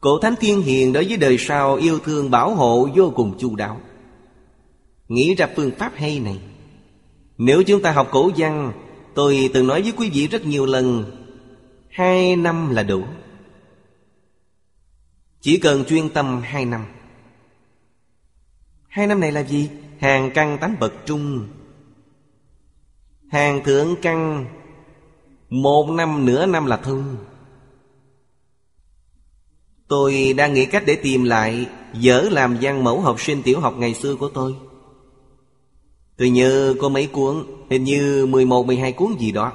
Cổ Thánh Thiên Hiền đối với đời sau yêu thương bảo hộ vô cùng chu đáo. Nghĩ ra phương pháp hay này. Nếu chúng ta học cổ văn, Tôi từng nói với quý vị rất nhiều lần, Hai năm là đủ. Chỉ cần chuyên tâm hai năm. Hai năm này là gì? Hàng căn tánh bậc trung. Hàng thượng căn, Một năm nửa năm là thông. Tôi đang nghĩ cách để tìm lại Dở làm văn mẫu học sinh tiểu học ngày xưa của tôi. Tôi nhớ có mấy cuốn, Hình như 11-12 cuốn gì đó.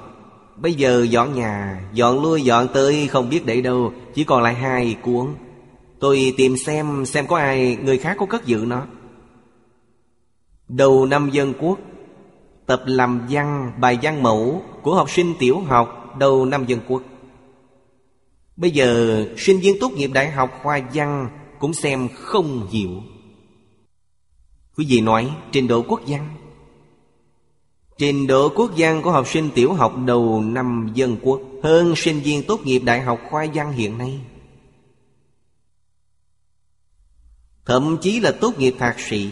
Bây giờ dọn nhà, Dọn lui, dọn tới, không biết để đâu, Chỉ còn lại hai cuốn. Tôi tìm xem xem có ai, Người khác có cất giữ nó. Đầu năm dân quốc, Tập làm văn, bài văn mẫu Của học sinh tiểu học Đầu năm dân quốc. Bây giờ, sinh viên tốt nghiệp đại học khoa văn Cũng xem không hiểu. Quý vị nói, trình độ quốc văn. Trình độ quốc văn của học sinh tiểu học đầu năm dân quốc Hơn sinh viên tốt nghiệp đại học khoa văn hiện nay. Thậm chí là tốt nghiệp thạc sĩ.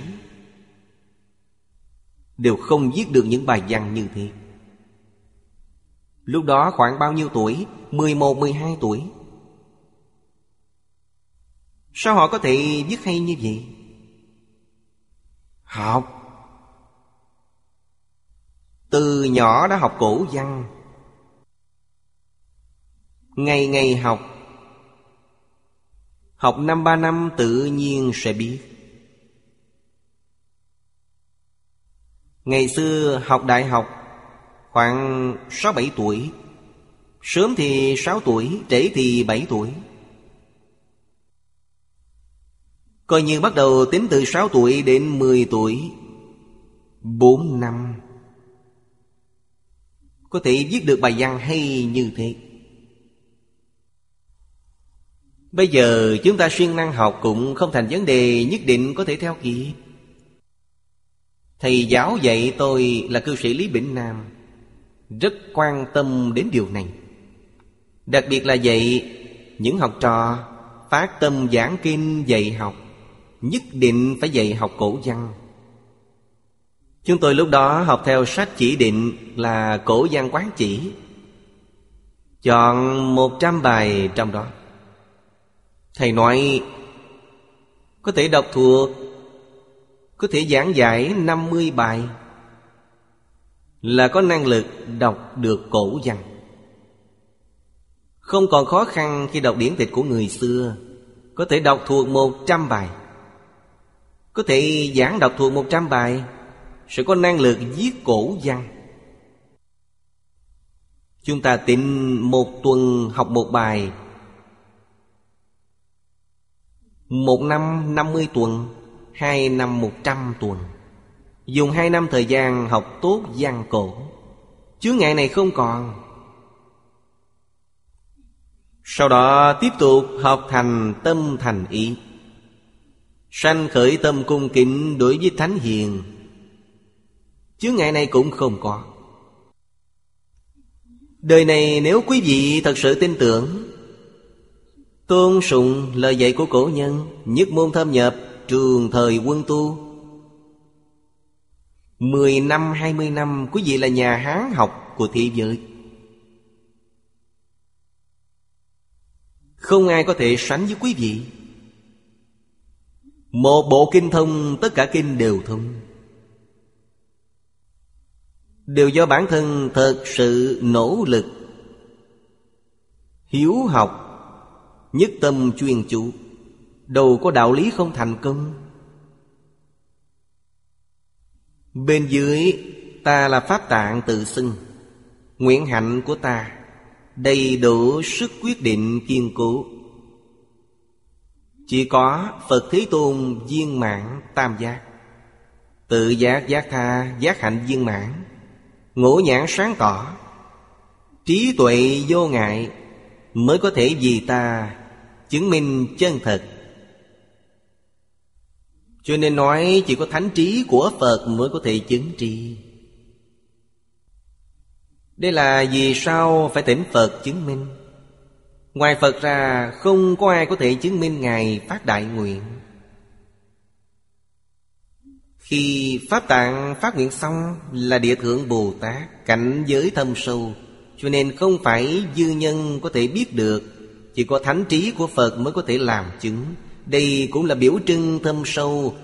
Đều không viết được những bài văn như thế. Lúc đó khoảng bao nhiêu tuổi? 11, 12 tuổi. Sao họ có thể viết hay như vậy? Học. Từ nhỏ đã học cổ văn. Ngày ngày học. Học năm ba năm tự nhiên sẽ biết. Ngày xưa học đại học Khoảng sáu bảy tuổi. Sớm thì sáu tuổi, Trễ thì bảy tuổi. Coi như bắt đầu tính từ sáu tuổi đến mười tuổi. Bốn năm. Có thể viết được bài văn hay như thế. Bây giờ chúng ta siêng năng học cũng không thành vấn đề nhất định có thể theo kịp. Thầy giáo dạy tôi là cư sĩ Lý Bỉnh Nam. Rất quan tâm đến điều này. Đặc biệt là dạy những học trò Phát tâm giảng kinh dạy học, Nhất định phải dạy học cổ văn. Chúng tôi lúc đó học theo sách chỉ định là cổ văn quán chỉ, Chọn một trăm bài trong đó. Thầy nói, Có thể đọc thuộc, Có thể giảng giải năm mươi bài là có năng lực đọc được cổ văn. Không còn khó khăn khi đọc điển tịch của người xưa, Có thể đọc thuộc một trăm bài. Có thể giảng đọc thuộc một trăm bài, sẽ có năng lực viết cổ văn. Chúng ta tính một tuần học một bài. Một năm năm mươi tuần, Hai năm một trăm tuần. Dùng hai năm thời gian học tốt văn cổ. Chướng ngại này không còn. Sau đó tiếp tục học thành tâm thành ý. Sanh khởi tâm cung kính đối với Thánh Hiền. Chướng ngại này cũng không có. Đời này nếu quý vị thật sự tin tưởng, Tôn sùng lời dạy của cổ nhân Nhất môn thâm nhập, trường thời quân tu Mười năm, hai mươi năm Quý vị là nhà Hán học của thế giới. Không ai có thể sánh với quý vị. Một bộ kinh thông Tất cả kinh đều thông. Đều do bản thân thật sự nỗ lực Hiếu học Nhất tâm chuyên chủ Đâu có đạo lý không thành công. Bên dưới, ta là pháp tạng tự xưng. Nguyện hạnh của ta, Đầy đủ sức quyết định kiên cố. Chỉ có Phật Thế Tôn viên mãn tam giác. Tự giác giác tha, giác hạnh viên mãn. Ngũ nhãn sáng tỏ. Trí tuệ vô ngại Mới có thể vì ta Chứng minh chân thật. Cho nên nói chỉ có thánh trí của Phật Mới có thể chứng tri. Đây là vì sao phải tỉnh Phật chứng minh. Ngoài Phật ra, không có ai có thể chứng minh Ngài phát đại nguyện. Khi Pháp Tạng phát nguyện xong là địa thượng Bồ Tát Cảnh giới thâm sâu, Cho nên không phải dư nhân có thể biết được, Chỉ có thánh trí của Phật mới có thể làm chứng. Đây cũng là biểu trưng thâm sâu.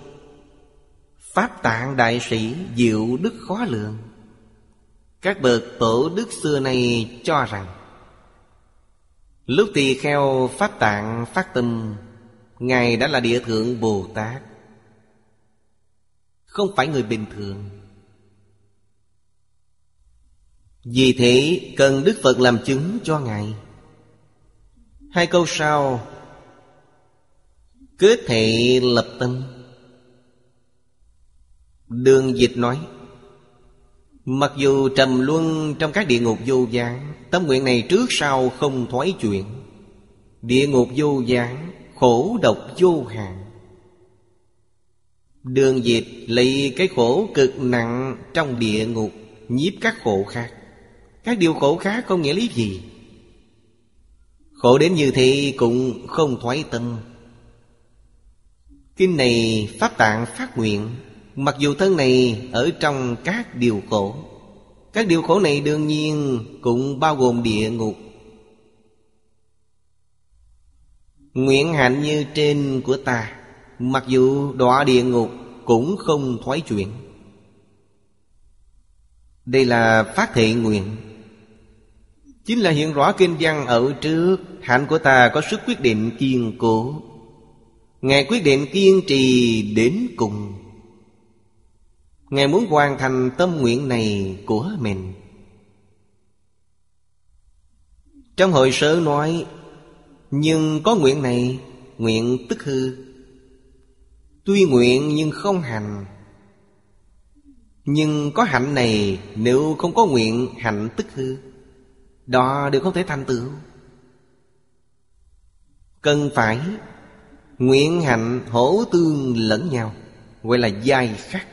Pháp Tạng Đại Sĩ diệu đức khó lượng. Các bậc tổ đức xưa nay cho rằng, Lúc tỳ kheo Pháp Tạng phát tâm, Ngài đã là địa thượng Bồ Tát. Không phải người bình thường. Vì thế cần Đức Phật làm chứng cho Ngài. Hai câu sau cứ thể lập tâm. Đường dịch nói, Mặc dù trầm luân trong các địa ngục vô gián Tâm nguyện này trước sau không thoái chuyển. Địa ngục vô gián Khổ độc vô hạn. Đường diệt lấy cái khổ cực nặng trong địa ngục, Nhiếp các khổ khác. Các điều khổ khác không nghĩa lý gì? Khổ đến như thế cũng không thoái tâm. Kinh này Pháp Tạng phát nguyện, Mặc dù thân này ở trong các điều khổ. Các điều khổ này đương nhiên cũng bao gồm địa ngục. Nguyện hạnh như trên của ta, Mặc dù đọa địa ngục cũng không thoái chuyển. Đây là phát thệ nguyện. Chính là hiện rõ kinh văn ở trước, Hạnh của ta có sức quyết định kiên cố. Ngài quyết định kiên trì đến cùng. Ngài muốn hoàn thành tâm nguyện này của mình. Trong hội sớ nói, Nhưng có nguyện này, Nguyện tức hư. Tuy nguyện nhưng không hành. Nhưng có hạnh này, Nếu không có nguyện, hạnh tức hư. Đó đều không thể thành tựu. Cần phải Nguyện hạnh hỗ tương lẫn nhau. Gọi là giai khắc.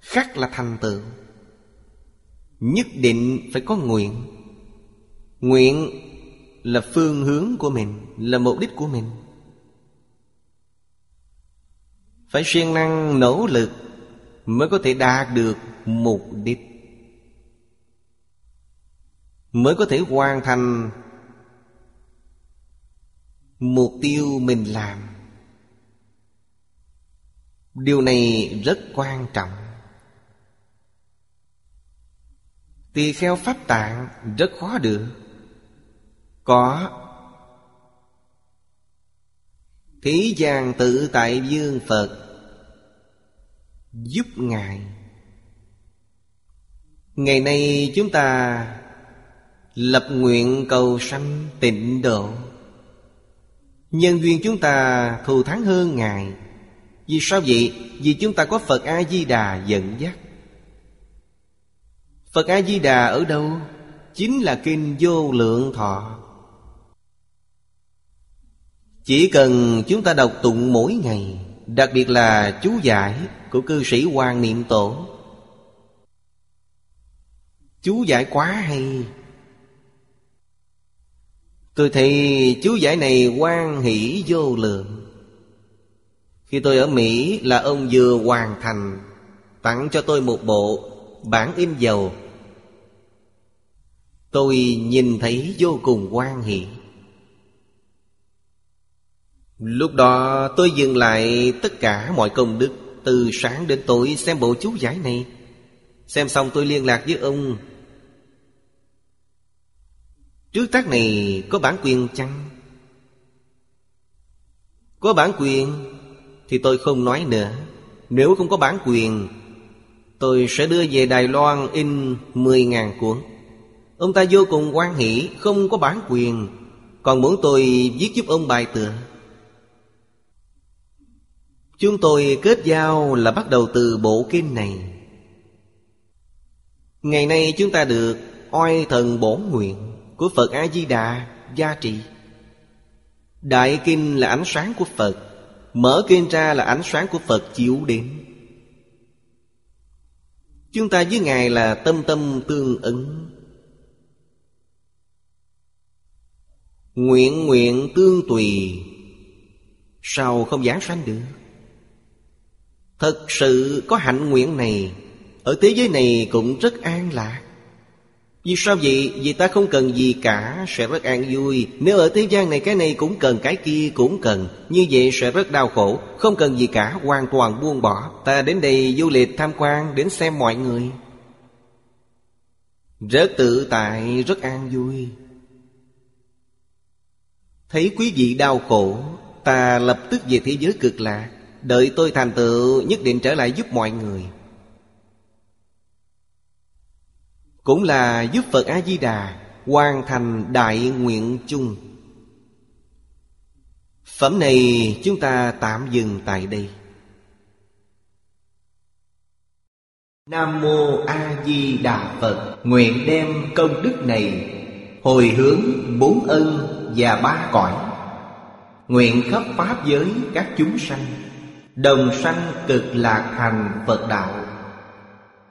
Khắc là thành tựu. Nhất định phải có nguyện. Nguyện là phương hướng của mình, Là mục đích của mình. Phải siêng năng nỗ lực mới có thể đạt được mục đích. Mới có thể hoàn thành mục tiêu mình làm. Điều này rất quan trọng. Tỳ kheo pháp tạng rất khó được. Có Thế gian tự tại dương Phật Giúp Ngài. Ngày nay chúng ta Lập nguyện cầu sanh tịnh độ. Nhân duyên chúng ta thù thắng hơn Ngài Vì sao vậy? Vì chúng ta có Phật A-di-đà dẫn dắt Phật A-di-đà ở đâu? Chính là kinh vô lượng thọ Chỉ cần chúng ta đọc tụng mỗi ngày, Đặc biệt là chú giải của cư sĩ Hoàng Niệm Tổ Chú giải quá hay Tôi thấy chú giải này quan hỷ vô lượng. Khi tôi ở Mỹ là ông vừa hoàn thành, Tặng cho tôi một bộ bản in dầu. Tôi nhìn thấy vô cùng quan hỷ. Lúc đó tôi dừng lại tất cả mọi công đức Từ sáng đến tối xem bộ chú giải này. Xem xong tôi liên lạc với ông Trước tác này có bản quyền chăng? Có bản quyền Thì tôi không nói nữa. Nếu không có bản quyền, Tôi sẽ đưa về Đài Loan in 10.000 cuốn. Ông ta vô cùng quan hỷ, Không có bản quyền, Còn muốn tôi viết giúp ông bài tựa. Chúng tôi kết giao là bắt đầu từ bộ kinh này. Ngày nay chúng ta được oai thần bổn nguyện. Của Phật A-di-đà gia trị Đại kinh là ánh sáng của Phật, Mở kinh ra là ánh sáng của Phật chiếu đến. Chúng ta với Ngài là tâm tâm tương ứng. Nguyện nguyện tương tùy, Sao không giảng sanh được? Thật sự có hạnh nguyện này, Ở thế giới này cũng rất an lạc. Vì sao vậy? Vì ta không cần gì cả, Sẽ rất an vui. Nếu ở thế gian này cái này cũng cần, Cái kia cũng cần. Như vậy sẽ rất đau khổ, Không cần gì cả, Hoàn toàn buông bỏ. Ta đến đây du lịch, tham quan, Đến xem mọi người. Rất tự tại, Rất an vui. Thấy quý vị đau khổ, Ta lập tức về thế giới cực lạc. Đợi tôi thành tựu, nhất định trở lại giúp mọi người. Cũng là giúp Phật A-di-đà Hoàn thành đại nguyện chung. Phẩm này chúng ta tạm dừng tại đây. Nam Mô A Di Đà Phật, Nguyện đem công đức này Hồi hướng bốn ân và ba cõi. Nguyện khắp Pháp giới các chúng sanh, Đồng sanh cực lạc thành Phật đạo.